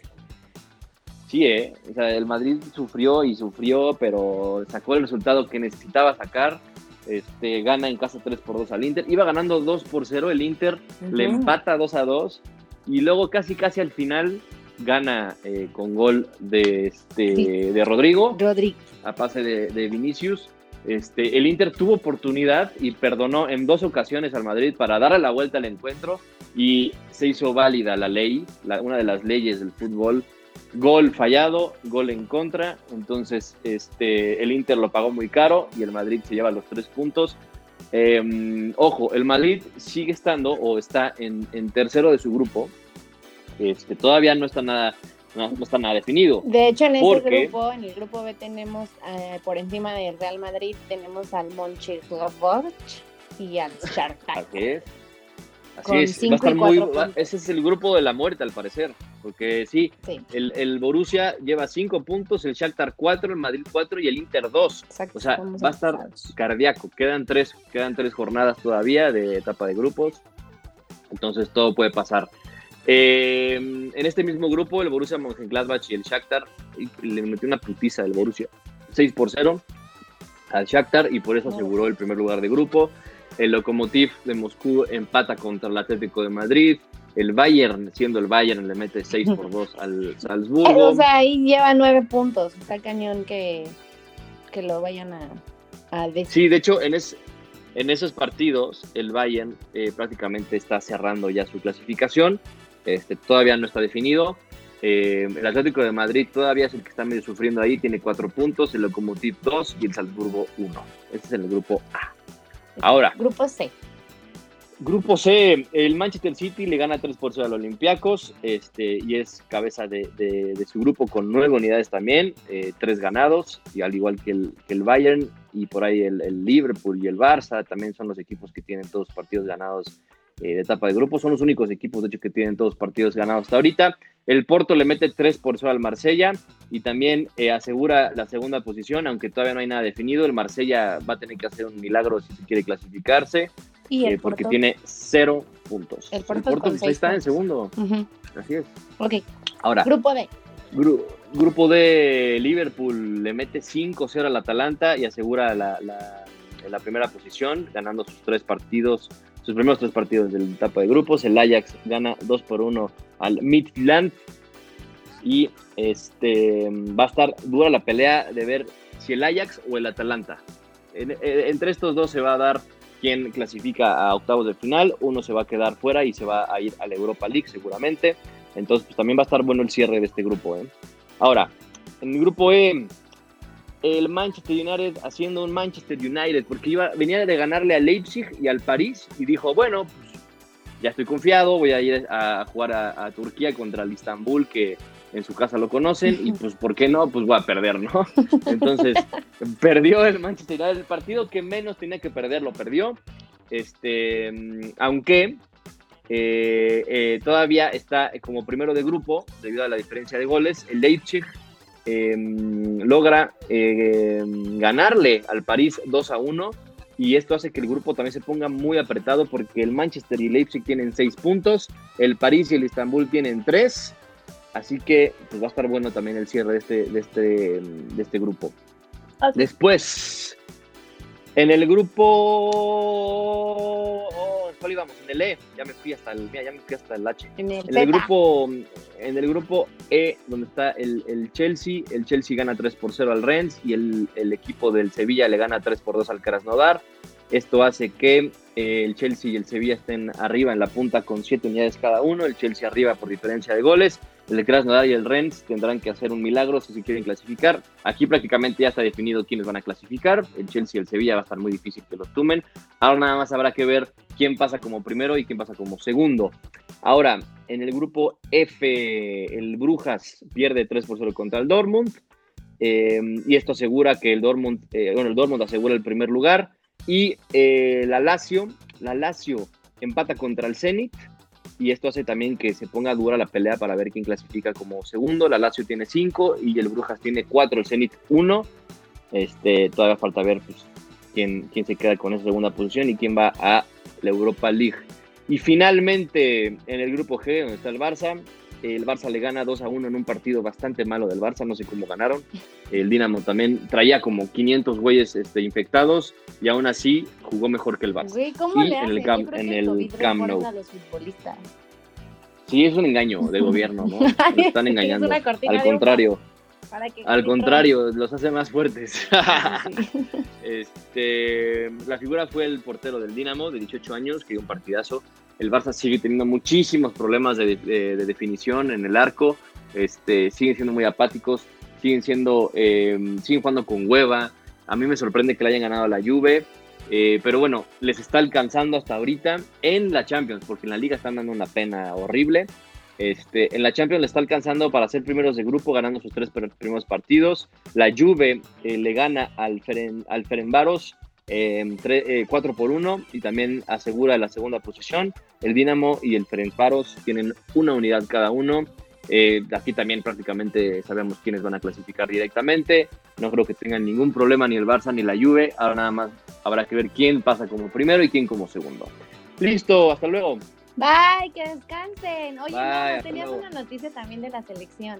Sí, ¿eh? O sea, el Madrid sufrió y sufrió, pero sacó el resultado que necesitaba sacar. Este, gana en casa 3 por 2 al Inter. Iba ganando 2 por 0 el Inter, le empata 2 a 2 y luego casi casi al final gana eh, con gol de, este, de Rodrigo,
Rodrigo,
a pase de, Vinicius. Este, el Inter tuvo oportunidad y perdonó en dos ocasiones al Madrid para darle la vuelta al encuentro y se hizo válida la ley, una de las leyes del fútbol. Gol fallado, gol en contra, entonces este, el Inter lo pagó muy caro y el Madrid se lleva los tres puntos. Em, ojo, el Madrid sigue estando o está en, en tercero de su grupo, este, todavía no está nada no, está nada definido.
De hecho, en ese grupo, en el grupo B tenemos eh, por encima del Real Madrid tenemos al Mönchengladbach y al Shakhtar.
Así es. Así es. Va a estar muy, ese es el grupo de la muerte al parecer, porque sí, El, el, Borussia lleva cinco puntos, el Shakhtar cuatro, el Madrid cuatro y el Inter dos. o sea, va a estar cardíaco. Quedan tres, quedan tres jornadas todavía de etapa de grupos, entonces todo puede pasar. Eh, en este mismo grupo, el Borussia Mönchengladbach y el Shakhtar le metió una putiza del Borussia 6 por 0 al Shakhtar y por eso aseguró el primer lugar de grupo. El Lokomotiv de Moscú empata contra el Atlético de Madrid. El Bayern, siendo el Bayern, le mete 6 por 2 [LAUGHS] al Salzburgo.
O sea, ahí lleva 9 puntos. Está cañón que, que lo vayan a, a decir.
Sí, de hecho, en, es, en esos partidos, el Bayern eh, prácticamente está cerrando ya su clasificación. Este, todavía no está definido. Eh, el Atlético de Madrid todavía es el que está medio sufriendo ahí, tiene cuatro puntos, el Lokomotiv 2 y el Salzburgo 1. Este es el grupo A. Ahora.
Grupo C.
Grupo C, el Manchester City le gana 3 por 0 al Olympiacos este, y es cabeza de, de, de, su grupo con nueve unidades también, eh, tres ganados, y al igual que el, que el Bayern y por ahí el, el, Liverpool y el Barça también son los equipos que tienen todos partidos ganados de etapa de grupo. Son los únicos equipos, de hecho, que tienen todos partidos ganados hasta ahorita. El Porto le mete 3 por 0 al Marsella y también eh, asegura la segunda posición, aunque todavía no hay nada definido. El Marsella va a tener que hacer un milagro si se quiere clasificarse,
¿Y el
eh, porque tiene cero puntos.
El Porto
pues, ahí está en segundo. Así es.
Ok,
Ahora,
grupo D.
Gru- grupo de Liverpool le mete 5-0 al Atalanta y asegura la, la- la primera posición, ganando sus tres partidos, sus primeros tres partidos de la etapa de grupos. El Ajax gana 2 por 1 al Midland y este va a estar dura la pelea de ver si el Ajax o el Atalanta. En- entre estos dos se va a dar quién clasifica a octavos de final, uno se va a quedar fuera y se va a ir a la Europa League seguramente. Entonces, pues también va a estar bueno el cierre de este grupo. ¿eh? Ahora, en el grupo E, el Manchester United haciendo un Manchester United, porque iba, venía de ganarle al Leipzig y al París y dijo, bueno, pues ya estoy confiado, voy a ir a, jugar a, Turquía contra el Istanbul, que en su casa lo conocen, y pues, ¿por qué no? Pues voy a perder, ¿no? [LAUGHS] Entonces, perdió el Manchester United, el partido que menos tenía que perder, lo perdió. Este, aunque eh, eh, todavía está como primero de grupo, debido a la diferencia de goles, el Leipzig eh, logra eh, ganarle al París 2 a 1 y esto hace que el grupo también se ponga muy apretado porque el Manchester y Leipzig tienen 6 puntos, el París y el Istanbul tienen 3, así que pues, va a estar bueno también el cierre de este, de este, de este grupo. Después, en el grupo... ¿Cuál íbamos? En el E, ya me fui hasta el, mira, ya me fui hasta el H.
En el,
En el
Z.
grupo, en el grupo E, donde está el, el Chelsea, el Chelsea gana 3 por 0 al Rennes y el, el equipo del Sevilla le gana 3 por 2 al Krasnodar. Esto hace que eh, el Chelsea y el Sevilla estén arriba en la punta con 7 unidades cada uno, el Chelsea arriba por diferencia de goles, el Krasnodar y el Rennes tendrán que hacer un milagro si se quieren clasificar. Aquí prácticamente ya está definido quiénes van a clasificar, el Chelsea y el Sevilla va a estar muy difícil que los tumen. Ahora nada más habrá que ver quién pasa como primero y quién pasa como segundo. Ahora, en el grupo F, el Brujas pierde 3 por 0 contra el Dortmund. eh, y esto asegura que el Dortmund, eh, bueno, el Dortmund asegura el primer lugar. Y eh, la Lazio, la Lazio empata contra el Zenit. Y esto hace también que se ponga dura la pelea para ver quién clasifica como segundo. La Lazio tiene 5 y el Brujas tiene 4, el Zenit 1. Este, todavía falta ver pues, quién, quién se queda con esa segunda posición y quién va a la Europa League. Y finalmente, en el grupo G, donde está el Barça, el Barça le gana 2 a 1 en un partido bastante malo del Barça, no sé cómo ganaron. El Dinamo también traía como 500 güeyes este, infectados y aún así jugó mejor que el Barça.
Güey, ¿cómo
Y
le
en el en el Camp Nou. Sí, es un engaño de gobierno, ¿no? [LAUGHS] Nos están
Es
engañando.
una cortina
Al contrario,
para que
al contrario, los hace más fuertes.
Sí. [LAUGHS]
Este, la figura fue el portero del Dinamo, de 18 años, que dio un partidazo. El Barça sigue teniendo muchísimos problemas de, de- de definición en el arco. Este, siguen siendo muy apáticos, siguen siendo, eh, siguen jugando con hueva. A mí me sorprende que le hayan ganado a la Juve, eh, pero bueno, les está alcanzando hasta ahorita en la Champions, porque en la Liga están dando una pena horrible. Este, en la Champions le está alcanzando para ser primeros de grupo, ganando sus tres primeros partidos. La Juve eh, le gana al, al Ferenbaros 4 por 1 y también asegura la segunda posición. El Dinamo y el Ferencvaros tienen una unidad cada uno. Eh, aquí también prácticamente sabemos quiénes van a clasificar directamente. No creo que tengan ningún problema ni el Barça ni la Juve. Ahora nada más habrá que ver quién pasa como primero y quién como segundo. Listo, hasta luego.
Bye, que descansen. Oye, no, tenías una noticia también de la selección.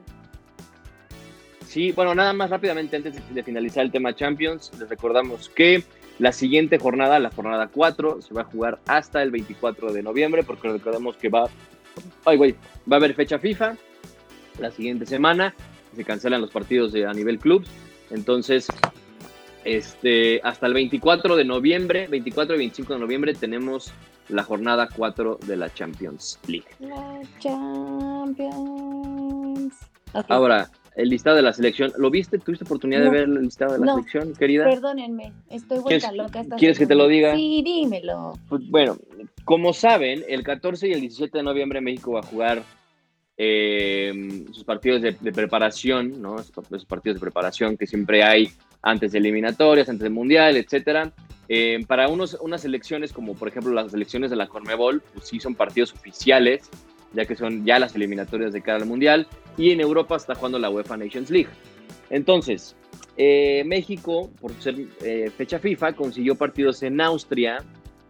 Sí, bueno, nada más rápidamente antes de finalizar el tema Champions, les recordamos que la siguiente jornada, la jornada 4, se va a jugar hasta el 24 de noviembre, porque recordemos que va, ay, güey, va a haber fecha FIFA la siguiente semana, se cancelan los partidos de, a nivel clubs, entonces, este, hasta el 24 de noviembre, 24 y 25 de noviembre tenemos la jornada 4 de la Champions League.
La Champions.
Ahora, el listado de la selección. ¿Lo viste? ¿Tuviste oportunidad de ver el listado de la selección, querida?
Perdónenme, estoy vuelta loca.
¿Quieres que te lo diga?
Sí, dímelo.
Pues, bueno, como saben, el 14 y el 17 de noviembre México va a jugar eh, sus partidos de, preparación, ¿no? Sus partidos de preparación que siempre hay antes de eliminatorias, antes del Mundial, etcétera. Eh, para unos, unas elecciones como por ejemplo las elecciones de la Conmebol, pues sí son partidos oficiales ya que son ya las eliminatorias de cara al Mundial, y en Europa está jugando la UEFA Nations League. Entonces, eh, México, por ser eh, fecha FIFA, consiguió partidos en Austria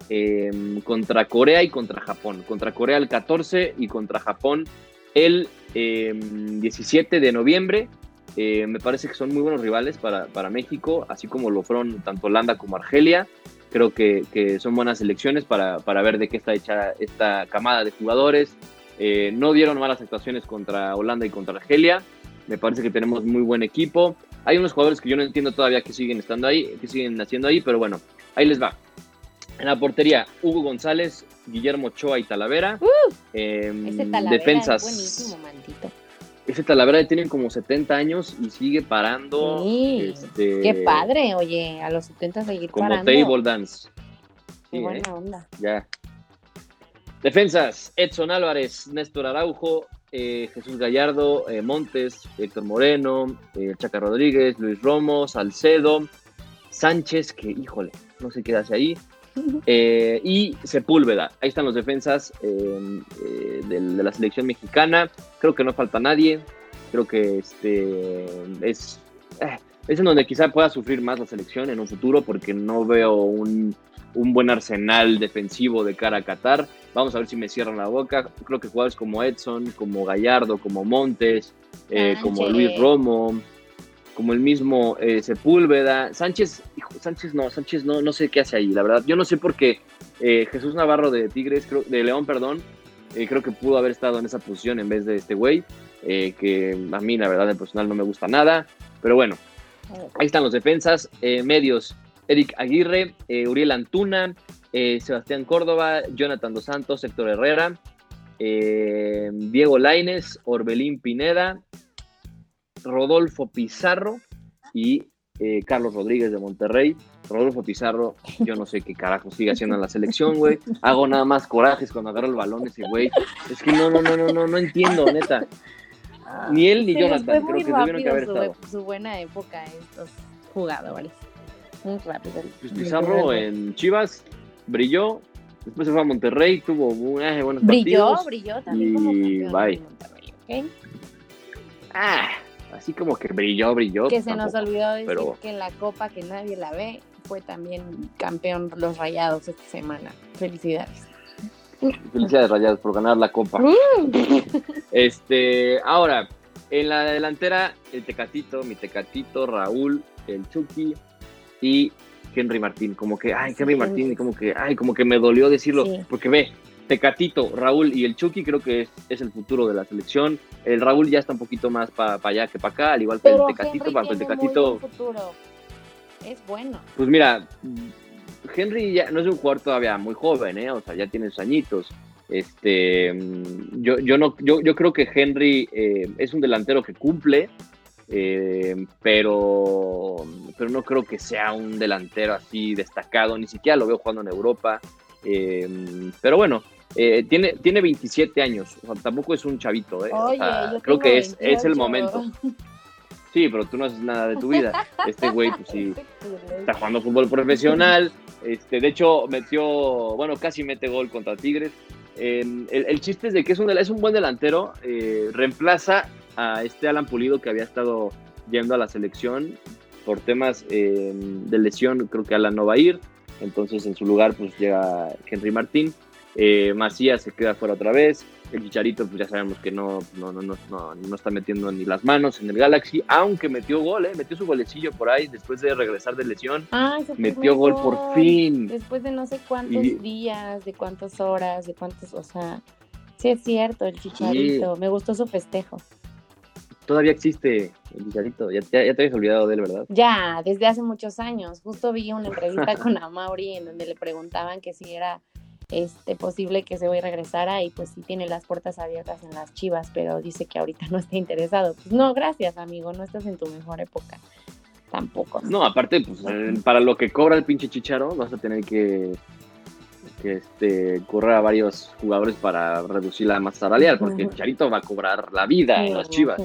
em, contra Corea y contra Japón. Contra Corea el 14 y contra Japón el 17 em, de noviembre. Eh, me parece que son muy buenos rivales para, para, México, así como lo fueron tanto Holanda como Argelia. Creo que, que son buenas elecciones para, para, ver de qué está hecha esta camada de jugadores, eh, no dieron malas actuaciones contra Holanda y contra Argelia. Me parece que tenemos muy buen equipo. Hay unos jugadores que yo no entiendo todavía que siguen estando ahí, que siguen haciendo ahí, pero bueno, ahí les va. En la portería, Hugo González, Guillermo Ochoa y Talavera.
Uh, em, ese Talavera defensas. Es buenísimo, maldito.
Ese Talavera tiene como 70 años y sigue parando.
este, qué padre, oye, a los 70 seguir
como
parando.
Como table dance.
qué buena ¿eh? onda.
Ya, Defensas, Edson Álvarez, Néstor Araujo, eh, Jesús Gallardo, eh, Montes, Héctor Moreno, eh, Chaca Rodríguez, Luis Romo, Salcedo, Sánchez, que híjole, no sé qué hace ahí, y Sepúlveda. Ahí están los defensas de, la selección mexicana. Creo que no falta nadie. Creo que este es, es en donde quizá pueda sufrir más la selección en un futuro porque no veo un, un buen arsenal defensivo de cara a Qatar. Vamos a ver si me cierran la boca. Creo que jugadores como Edson, como Gallardo, como Montes, eh, como Luis Romo, como el mismo eh, Sepúlveda. Sánchez, hijo, Sánchez no, Sánchez no, no sé qué hace ahí, la verdad. Yo no sé por qué eh, Jesús Navarro de Tigres, de León, perdón, creo que pudo haber estado en esa posición en vez de este güey, que a mí la verdad de personal no me gusta nada. Pero bueno, ahí están los defensas, medios. Eric Aguirre, Uriel Antuna, eh, Sebastián Córdoba, Jonathan Dos Santos, Héctor Herrera, eh, Diego Laines, Orbelín Pineda, Rodolfo Pizarro y eh, Carlos Rodríguez de Monterrey. Rodolfo Pizarro, yo no sé qué carajo sigue haciendo en la selección, güey. Hago nada más corajes cuando agarro el balón ese güey. Es que no, no, no, no, no, no entiendo, neta. Ni él ni Jonathan, creo que tuvieron que haber estado.
Su buena época estos jugadores. Muy rápido.
Pues Pizarro en Chivas brilló, después se fue a Monterrey, tuvo buenos
brilló, Brilló, también como
bye. Monterrey, Ah, así como que brilló, brilló.
Que se nos olvidó decir que en la Copa, que nadie la ve, fue también campeón los Rayados esta semana. Felicidades.
Felicidades Rayados por ganar la Copa. Uh. [LAUGHS] este, ahora, en la delantera, el Tecatito, mi Tecatito, Raúl, el Chucky y Henry Martín, como que, ay, Henry Martín, como que, ay, como que me dolió decirlo, porque ve, Tecatito, Raúl y el Chucky creo que es, el futuro de la selección. El Raúl ya está un poquito más para allá que para acá, al igual que el Tecatito, para el Tecatito.
Es bueno.
Pues mira, Henry ya no es un jugador todavía muy joven, ¿eh? O sea, ya tiene sus añitos. Este, yo, yo no, yo, yo creo que Henry eh, es un delantero que cumple, eh, pero, pero no creo que sea un delantero así destacado, ni siquiera lo veo jugando en Europa. Eh, pero bueno, eh, tiene, tiene 27 años, tampoco es un chavito, creo que es, es el momento. Sí, pero tú no haces nada de tu vida. [LAUGHS] Este güey, pues sí, está jugando fútbol profesional. Este, de hecho, metió, bueno, casi mete gol contra Tigres. el, el, chiste es de que es un, es un buen delantero. reemplaza a este Alan Pulido que había estado yendo a la selección por temas em, de lesión, creo que Alan no va a ir, entonces en su lugar pues llega Henry Martín. Eh, Macías se queda fuera otra vez. El Chicharito, pues ya sabemos que no, no, no, no, no, está metiendo ni las manos en el Galaxy, aunque metió gol, ¿eh? metió su golecillo por ahí después de regresar de lesión.
Ah,
metió gol por fin.
Después de no sé cuántos días, de cuántas horas, de cuántos, o sea, sí es cierto, el Chicharito. Me gustó su festejo.
Todavía existe el Chicharito, ya, te habías olvidado de él, ¿verdad?
Ya, desde hace muchos años. Justo vi una entrevista [LAUGHS] con Amaury en donde le preguntaban que si era este, posible que se voy a regresara y pues sí tiene las puertas abiertas en las chivas, pero dice que ahorita [LAUGHS] no está interesado. Pues no, gracias amigo, no estás en tu mejor época. Tampoco.
No, aparte, pues para lo que cobra el pinche Chicharo, vas a tener que, que este, correr a varios jugadores para reducir la masa salarial, porque el Chicharito va a cobrar la vida en las chivas.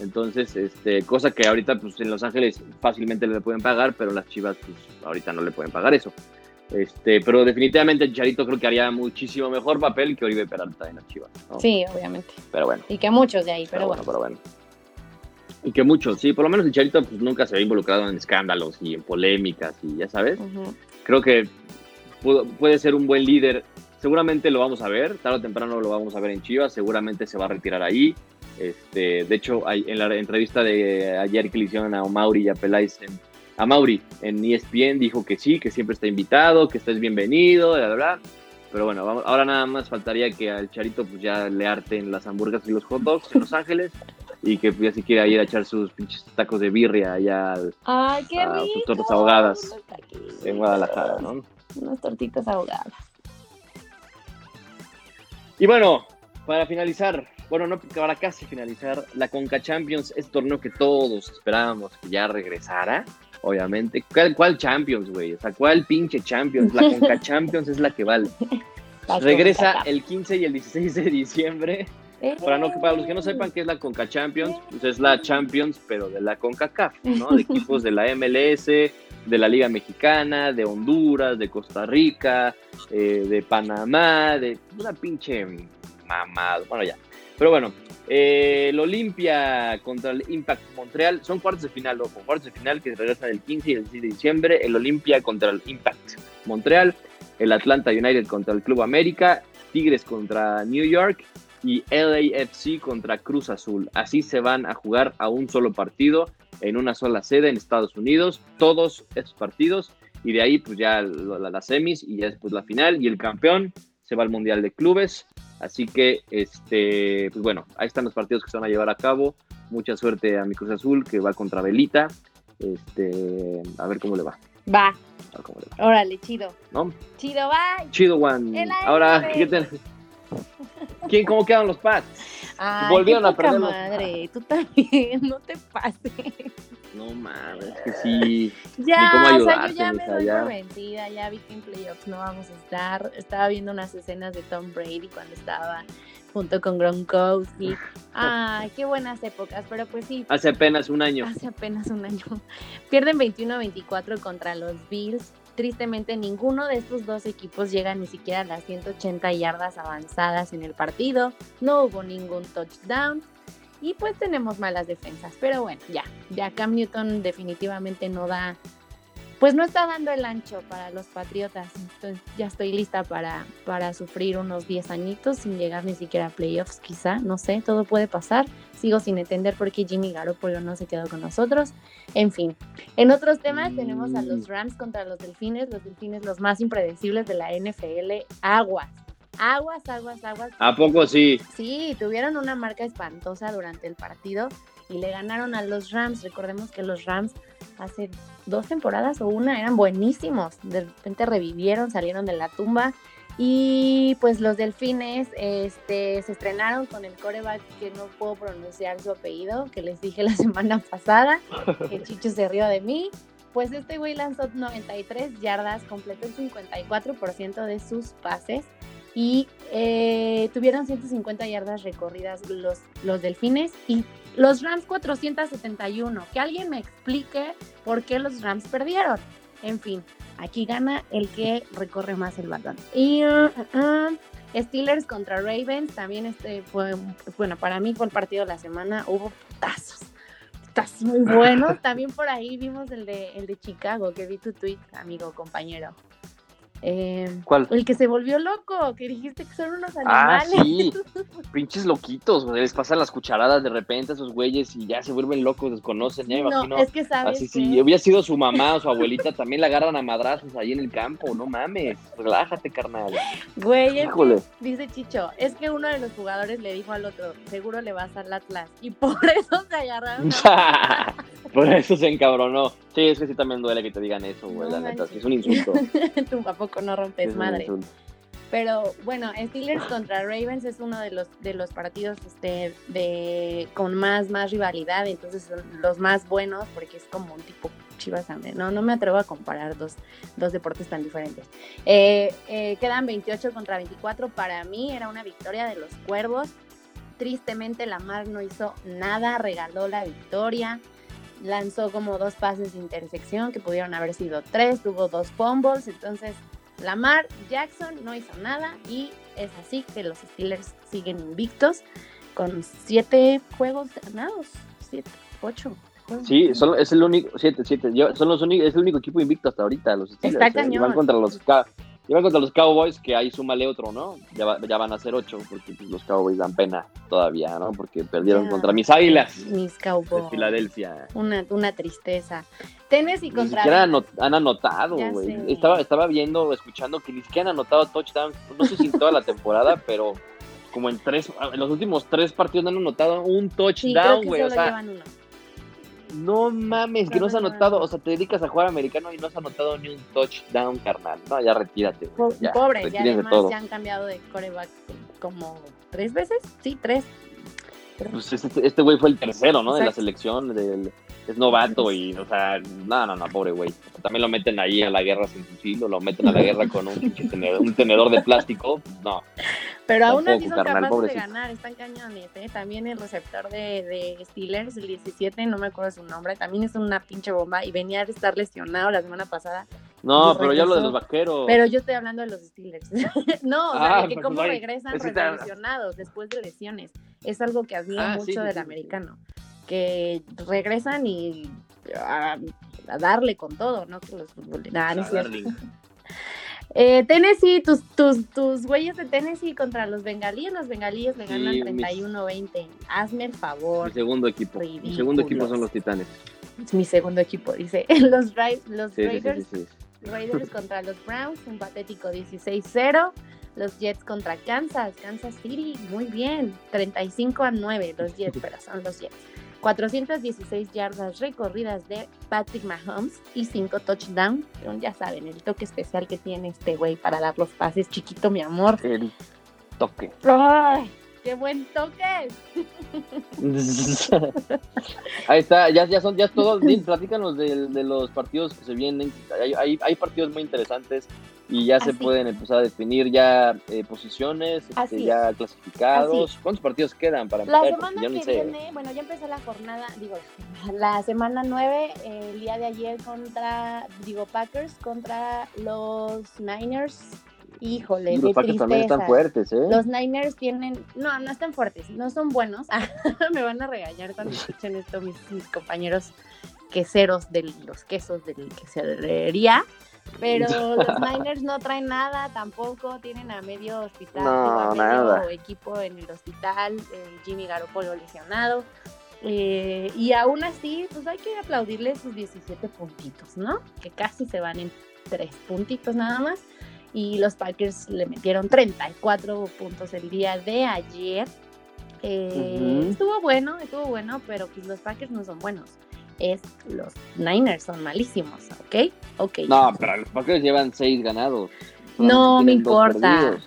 Entonces, este, cosa que ahorita pues en Los Ángeles fácilmente le pueden pagar, pero las Chivas pues ahorita no le pueden pagar eso. Este, pero definitivamente Chicharito creo que haría muchísimo mejor papel que Oribe Peralta en Chivas.
Sí, obviamente.
Pero bueno.
Y que muchos de ahí, pero, bueno.
Pero bueno. Y que muchos, sí, por lo menos Chicharito pues, nunca se ha involucrado en escándalos y en polémicas y ya sabes. Creo que puede ser un buen líder. Seguramente lo vamos a ver, tarde o temprano lo vamos a ver en Chivas, seguramente se va a retirar ahí. Este, de hecho, en la entrevista de ayer que le hicieron a Mauri y a Peláez en a Mauri. En ESPN dijo que sí, que siempre está invitado, que estés bienvenido, bla, bla, Pero bueno, ahora nada más faltaría que al Charito pues ya le arten las hamburguesas y los hot dogs en Los Ángeles y que pues, ya se quiera ir a echar sus pinches tacos de birria allá
Ay, qué a
sus tortas ahogadas en Guadalajara, ¿no?
Unas tortitas ahogadas.
Y bueno, para finalizar, bueno, no, para casi finalizar, la Conca Champions es torneo que todos esperábamos que ya regresara obviamente. ¿Cuál, Champions, güey? O sea, ¿cuál pinche Champions? La Conca [LAUGHS] Champions es la que vale. Regresa el 15 y el 16 de diciembre. Para, no, para los que no sepan qué es la Conca Champions, pues es la Champions, pero de la CONCACAF, ¿no? De equipos de la MLS, de la Liga Mexicana, de Honduras, de Costa Rica, eh, de Panamá, de una pinche mamada. Bueno, ya. Pero bueno, eh, el Olimpia contra el Impact Montreal son cuartos de final, ojo, cuartos de final que regresan el 15 y el 16 de diciembre. El Olimpia contra el Impact Montreal, el Atlanta United contra el Club América, Tigres contra New York y LAFC contra Cruz Azul. Así se van a jugar a un solo partido en una sola sede en Estados Unidos, todos estos partidos, y de ahí pues ya las semis y ya después la final y el campeón se va al Mundial de Clubes. Así que, este, pues bueno, ahí están los partidos que se van a llevar a cabo. Mucha suerte a mi Cruz Azul, que va contra Velita. Este, a ver cómo le va.
Va. Órale, chido.
¿No?
Chido, va.
Chido, Juan. Ahora, ¿qué ¿Quién, cómo quedan los pads?
Volvieron a perder madre, tú también, [LAUGHS] no te pases.
No mames, es que sí. [LAUGHS]
Ya, cómo o sea, yo ya me doy por vencida, ya vi que en playoffs no vamos a estar. Estaba viendo unas escenas de Tom Brady cuando estaba junto con Gronkowski. [LAUGHS] Ay, qué buenas épocas, pero pues sí.
Hace apenas un año.
Hace apenas un año. [LAUGHS] Pierden 21-24 contra los Bills. Tristemente, ninguno de estos dos equipos llega ni siquiera a las 180 yardas avanzadas en el partido. No hubo ningún touchdown. Y pues tenemos malas defensas. Pero bueno, ya. Ya Cam Newton definitivamente no da. Pues no está dando el ancho para los Patriotas. Entonces ya estoy lista para, para sufrir unos 10 añitos sin llegar ni siquiera a playoffs, quizá. No sé, todo puede pasar. Sigo sin entender por qué Jimmy Garoppolo no se quedó con nosotros. En fin. En otros temas tenemos a los Rams contra los Delfines. Los Delfines los más impredecibles de la NFL. Aguas Aguas, aguas, aguas.
¿A poco sí?
Sí, tuvieron una marca espantosa durante el partido y le ganaron a los Rams. Recordemos que los Rams hace dos temporadas o una eran buenísimos. De repente revivieron, salieron de la tumba. Y pues los delfines este, se estrenaron con el coreback que no puedo pronunciar su apellido, que les dije la [LAUGHS] semana pasada, que Chicho se rió de mí. Pues este güey lanzó 93 yardas, completó el 54% de sus pases y eh, tuvieron 150 yardas recorridas los, los delfines y los Rams 471. Que alguien me explique por qué los Rams perdieron. En fin, aquí gana el que recorre más el balón. Y uh, uh, uh, Steelers contra Ravens también este fue, bueno, para mí fue el partido de la semana. Hubo putazos. Putazos muy buenos. [LAUGHS] También por ahí vimos el de, el de Chicago, que vi tu tweet, amigo, compañero. Eh,
¿Cuál?
El que se volvió loco, que dijiste que son unos
Ah,
animales.
sí. [LAUGHS] Pinches loquitos, güey. Les pasan las cucharadas de repente a esos güeyes y ya se vuelven locos, desconocen. Ya me
no,
imagino.
es que sabes
Así,
que-
si hubiera sido su mamá o su abuelita, también la agarran a madrazos ahí en el campo. No mames. Relájate, carnal.
Güey, es que
Híjole.
dice Chicho, es que uno de los jugadores le dijo al otro, seguro le vas al Atlas. Y por [LAUGHS] eso se agarraron. a- [LAUGHS]
Por eso se encabronó. Sí, es que sí también duele que te digan eso, güey.
No
la neta, es un insulto.
Tú a no rompes madre. Pero bueno, Steelers contra Ravens es uno de los de los partidos este de con más más rivalidad, entonces son los más buenos porque es como un tipo Chivas Sangre. No, no me atrevo a comparar dos, dos deportes tan diferentes. Eh, eh, quedan 28 contra 24. Para mí era una victoria de los Cuervos. Tristemente Lamar no hizo nada, regaló la victoria. Lanzó como dos pases de intersección que pudieron haber sido tres, tuvo dos fumbles, entonces Lamar Jackson no hizo nada y es así que los Steelers siguen invictos con siete juegos ganados, siete, ocho.
Sí, son- es el único, siete, siete, son los únicos, es el único equipo invicto hasta ahorita, los Steelers.
Está
¿eh?
Cañón.
van contra los, y contra los Cowboys, que ahí súmale otro, ¿no? Ya, va- ya van a ser ocho, porque pues, los Cowboys dan pena todavía, ¿no? Porque perdieron contra mis águilas
Mis
de
Cowboys.
Filadelfia.
Una, una tristeza. Tennessee
Ni
contra
siquiera ano- han anotado, güey. Estaba, estaba viendo, escuchando que ni siquiera han anotado touchdown. No sé si en toda la temporada, [LAUGHS] pero como en tres, en los últimos tres partidos no han anotado un
Sí,
touchdown, güey.
solo
o sea,
llevan uno.
No mames, que no has anotado. O sea, te dedicas a jugar americano y no has anotado ni un touchdown, carnal. No, ya retírate,
Po-
güey. Ya,
además
todo.
ya han cambiado de coreback como tres veces. Sí, tres.
Pues este, este güey fue el tercero, ¿no? De la selección, del, es novato y, o sea, no, no, no, pobre güey. También lo meten ahí a la guerra sin fusil o lo meten a la guerra con un, tenedor, un tenedor de plástico. No,
Pero aún así son capaces de ganar, están cañones, ¿eh? También el receptor de, de Steelers, el 17, no me acuerdo su nombre, también es una pinche bomba y venía de estar lesionado la semana pasada.
No, pero yo hablo de los vaqueros.
Pero yo estoy hablando de los Steelers. [LAUGHS] no, o sea,
Ah,
de que
pues,
cómo regresan
es que
recién
te-
lesionados después de lesiones. Es algo que admiro
Ah,
mucho
sí,
del
sí, sí.
americano. Que regresan y a, a darle con todo, ¿no? Que los futbolistas. Nah, no. [LAUGHS] Eh, Tennessee, tus, tus, tus güeyes de Tennessee contra los bengalíes. Los bengalíes le ganan
mis-
31-20. Hazme el favor.
Mi segundo equipo. Mi segundo equipo son los Titanes.
Es mi segundo equipo, dice. [LAUGHS] Los, los Raiders
sí, sí.
Raiders contra los Browns, un patético 16-0. Los Jets contra Kansas, Kansas City, muy bien. 35 a 9 los Jets, [LAUGHS] pero son los Jets. 416 yardas recorridas de Patrick Mahomes y 5 touchdowns. Pero ya saben, el toque especial que tiene este güey para dar los pases, chiquito mi amor.
El toque.
¡Ay! ¡Qué buen toque! [LAUGHS]
Ahí está, ya, ya son, ya es todo. Din, Platícanos de, de los partidos que se vienen. Hay, hay, hay partidos muy interesantes y ya se pueden empezar a definir ya eh, posiciones, este, ya clasificados. ¿Cuántos partidos quedan para
La
empezar?
semana que
sé.
viene, bueno, ya empezó la jornada, digo, [LAUGHS] la semana 9, eh, el día de ayer contra, digo, Packers contra los Niners. Híjole,
Y
qué
los Packers también están fuertes, ¿eh?
Los Niners tienen, no, no están fuertes, no son buenos. [LAUGHS] Me van a regañar cuando escuchen esto mis, mis compañeros queseros de los quesos de quesería. Pero los [LAUGHS] Niners no traen nada tampoco, tienen a medio hospital,
No,
digo, a medio equipo en el hospital, eh, Jimmy Garoppolo lesionado. eh, y aún así, pues hay que aplaudirle sus 17 puntitos, ¿no? Que casi se van en tres puntitos nada más y los Packers le metieron 34 puntos el día de ayer. Eh,
Ujú.
Estuvo bueno, estuvo bueno, pero pues los Packers no son buenos. Es los Niners son malísimos, ¿ok? Ok.
No, pero los Packers llevan seis ganados.
No me importa.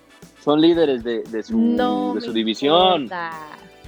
Son líderes de, de su,
no
de su división.
importa.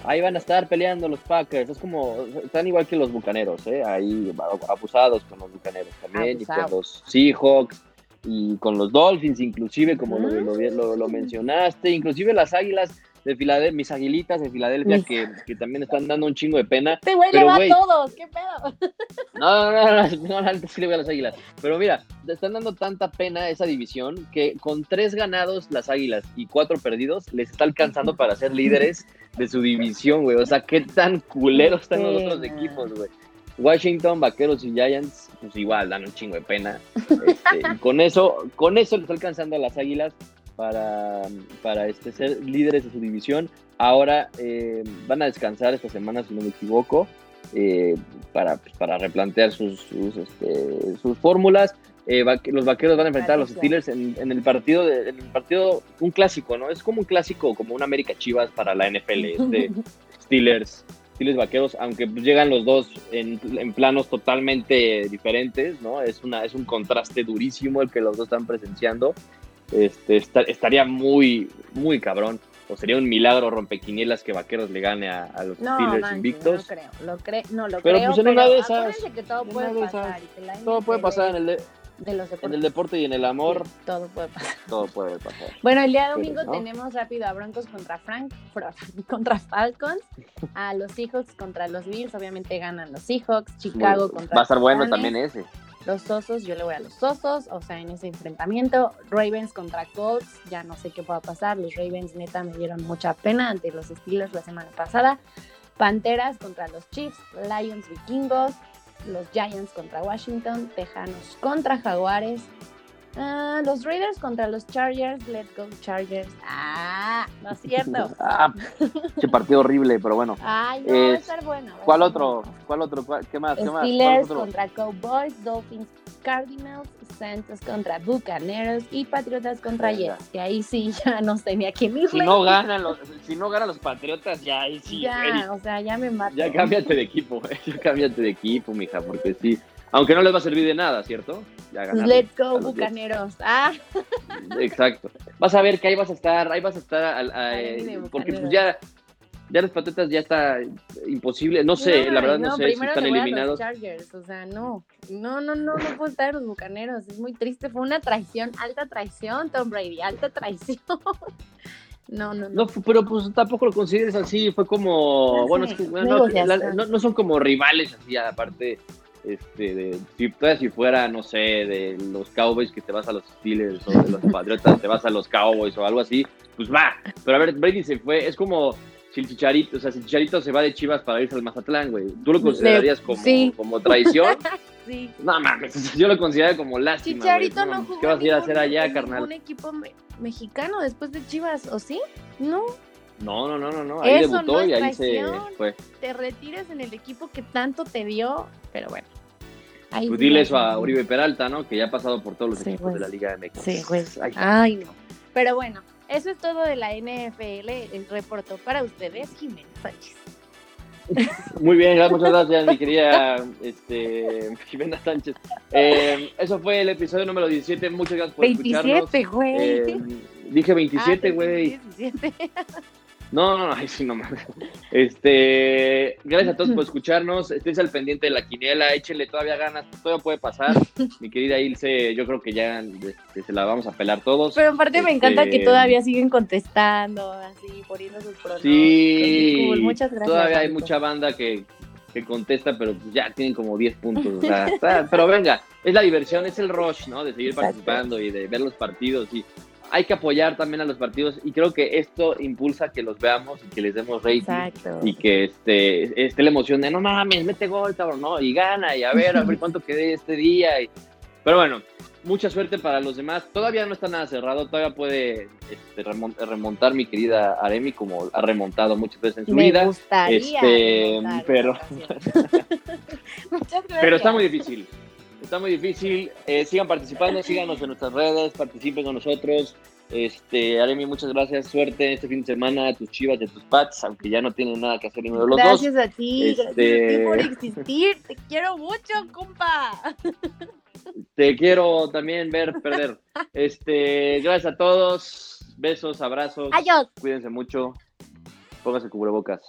Ahí van a estar peleando los Packers. Es como, están igual que los Bucaneros, ¿eh? Ahí abusados con los Bucaneros también. Y con los Seahawks. Y con los Dolphins, inclusive, como lo, lo-
Mm.
lo- lo mencionaste. Inclusive las Águilas de Filadelfia, mis Aguilitas de Filadelfia,
Mis-
que, que también están dando un chingo de pena.
Este güey le
Pero,
va a todos, ¿qué pedo?
No, no, no, no, no, antes sí le voy a las Águilas. Pero mira, te están dando tanta pena esa división que con tres ganados las Águilas y cuatro perdidos les está alcanzando para ser líderes de su división, güey. O sea, qué tan culeros están los otros equipos, güey. Washington, Vaqueros y Giants, pues igual dan un chingo de pena. Este, y con eso, con eso les está alcanzando a las Águilas para, para este, ser líderes de su división. Ahora eh, van a descansar esta semana, si no me equivoco, eh, para, pues, para replantear sus, sus, este, sus fórmulas. Eh, los vaqueros van a enfrentar a los Steelers en, en el partido, de- en el partido, un clásico, ¿no? Es como un clásico, como un América Chivas para la NFL, este [LAUGHS] Steelers, Steelers vaqueros, aunque pues, llegan los dos en, en planos totalmente diferentes, ¿no? Es, una, es un contraste durísimo el que los dos están presenciando. Este, esta- estaría muy, muy cabrón. O sería un milagro rompequinielas que Vaqueros le gane a, a los
No,
Steelers invictos.
no creo, lo cre no lo
Pero,
creo,
pues, en una
pero
de esas-
acuérdense que todo
en
puede
una de esas, Todo puede pasar en el, de-
los
en
deportes.
el deporte y en el amor.
sí, todo puede pasar.
Todo puede pasar.
Bueno, el día
Pero,
domingo
¿no?
tenemos rápido a Broncos contra Frank, [LAUGHS] Fra- contra Falcons, a los Seahawks contra los Bills, obviamente ganan los Seahawks, Chicago
Muy-
contra
Va a estar bueno también ese.
los Osos, yo le voy a los Osos, o sea, en ese enfrentamiento, Ravens contra Colts, ya no sé qué pueda pasar, los Ravens neta me dieron mucha pena ante los Steelers la semana pasada, Panteras contra los Chiefs, Lions vikingos, los Giants contra Washington, Tejanos contra Jaguares, ah, los Raiders contra los Chargers, let's go Chargers, ah, no es cierto, [LAUGHS]
Ah, qué partido horrible, pero bueno.
ay, no, va a
Es-
estar bueno. va a
¿Cuál
estar
otro?
bueno.
¿Cuál otro? ¿Cuál- ¿Qué más? ¿Qué más?
Contra Cowboys, Dolphins, Cardinals, Santos contra Bucaneros y Patriotas contra. Jets. Que ahí sí [LAUGHS] ya no tenía que irle.
Si no ganan los, si no ganan los Patriotas, ya ahí sí,
ya, o sea, ya me mato.
Ya cámbiate de equipo, güey. [LAUGHS] Ya cámbiate de equipo, mija, porque sí. Aunque no les va a servir de nada, ¿cierto? Ya
Pues let's go. Bucaneros. Ah,
Exacto. Vas a ver que ahí vas a estar, ahí vas a estar, a-
Ay, de
porque pues ya, ya los Patriotas ya está imposible. No sé, la verdad no, sé si están
voy a
eliminados.
Los Chargers, o sea, no. No, no, no, no puedo estar en los Bucaneros. Es muy triste. Fue una traición, alta traición, Tom Brady, alta traición. [LAUGHS] No, no, no.
No, pero pues tampoco lo consideres así, fue como, bueno, es que, no, no, no son como rivales así, aparte, este, de, si, si fuera, no sé, de los Cowboys que te vas a los Steelers o de los [LAUGHS] Patriotas te vas a los Cowboys o algo así, pues va, pero a ver, Brady se fue, es como si el Chicharito, o sea, si el Chicharito se va de Chivas para irse al Mazatlán, güey, ¿tú lo considerarías como,
sí.
como traición? [LAUGHS]
Sí.
no mames, [LAUGHS] yo lo considero como lástima, güey,
Chicharito no jugó
¿qué vas a ir a hacer allá, carnal?
ningún equipo me- mexicano después de Chivas, ¿o sí? No,
No, no, no, no, no, ahí
Eso
debutó
no es
y ahí se fue.
te retires en el equipo que tanto te dio, pero bueno. Ay,
pues eso a Oribe Peralta, ¿no? Que ya ha pasado por todos los
sí,
equipos
pues.
de la Liga MX.
Sí,
pues. Ay,
Ay, no. Pero bueno, eso es todo de la NFL. Reportó para ustedes Jiménez Sánchez. [LAUGHS]
Muy bien, muchas gracias, mi querida este, [LAUGHS] Jimena Sánchez. Eh, eso fue el episodio número 17. Muchas gracias por 27, escucharnos.
27, güey.
Eh, dije 27,
ah,
güey.
Ah, [LAUGHS] 27.
No, no, no, ay, sí, no mames. Este, gracias a todos por [LAUGHS] escucharnos. Esténse al pendiente de la quiniela, échenle todavía ganas, todavía puede pasar. [LAUGHS] Mi querida Ilse, yo creo que ya este, se la vamos a pelar todos.
Pero aparte me encanta que
Este-
todavía siguen contestando, así, poniendo sus pronósticos.
Sí,
cool. Muchas gracias.
Todavía hay mucha banda que, que contesta, pero pues ya tienen como 10 puntos. o sea, [LAUGHS] está- pero venga, es la diversión, es el rush, ¿no? De seguir
Exacto.
participando y de ver los partidos. Y hay que apoyar también a los partidos. Y creo que esto impulsa que los veamos y que les demos rating.
Exacto.
Y que este, esté la emoción de no mames, mete gol, cabrón, ¿no? Y gana, y a ver, a ver [LAUGHS] cuánto quedé este día. y- Pero bueno, mucha suerte para los demás. Todavía no está nada cerrado, todavía puede este, remon- remontar mi querida Aremi, como ha remontado muchas veces en su
Me
vida.
gustaría.
Este, pero-. [LAUGHS] [LAUGHS]
Muchas gracias.
Pero está muy difícil. Está muy difícil. Eh, sigan participando, síganos en nuestras redes, participen con nosotros. Este, Aremi, muchas gracias. Suerte este fin de semana a tus chivas y a tus pats, aunque ya no tienen nada que hacer ninguno de los dos.
Gracias a ti, gracias a ti
Este-
por existir. Te quiero mucho, compa.
Te quiero también ver perder. Este, gracias a todos. Besos, abrazos.
Adiós.
Cuídense mucho. Pónganse cubrebocas.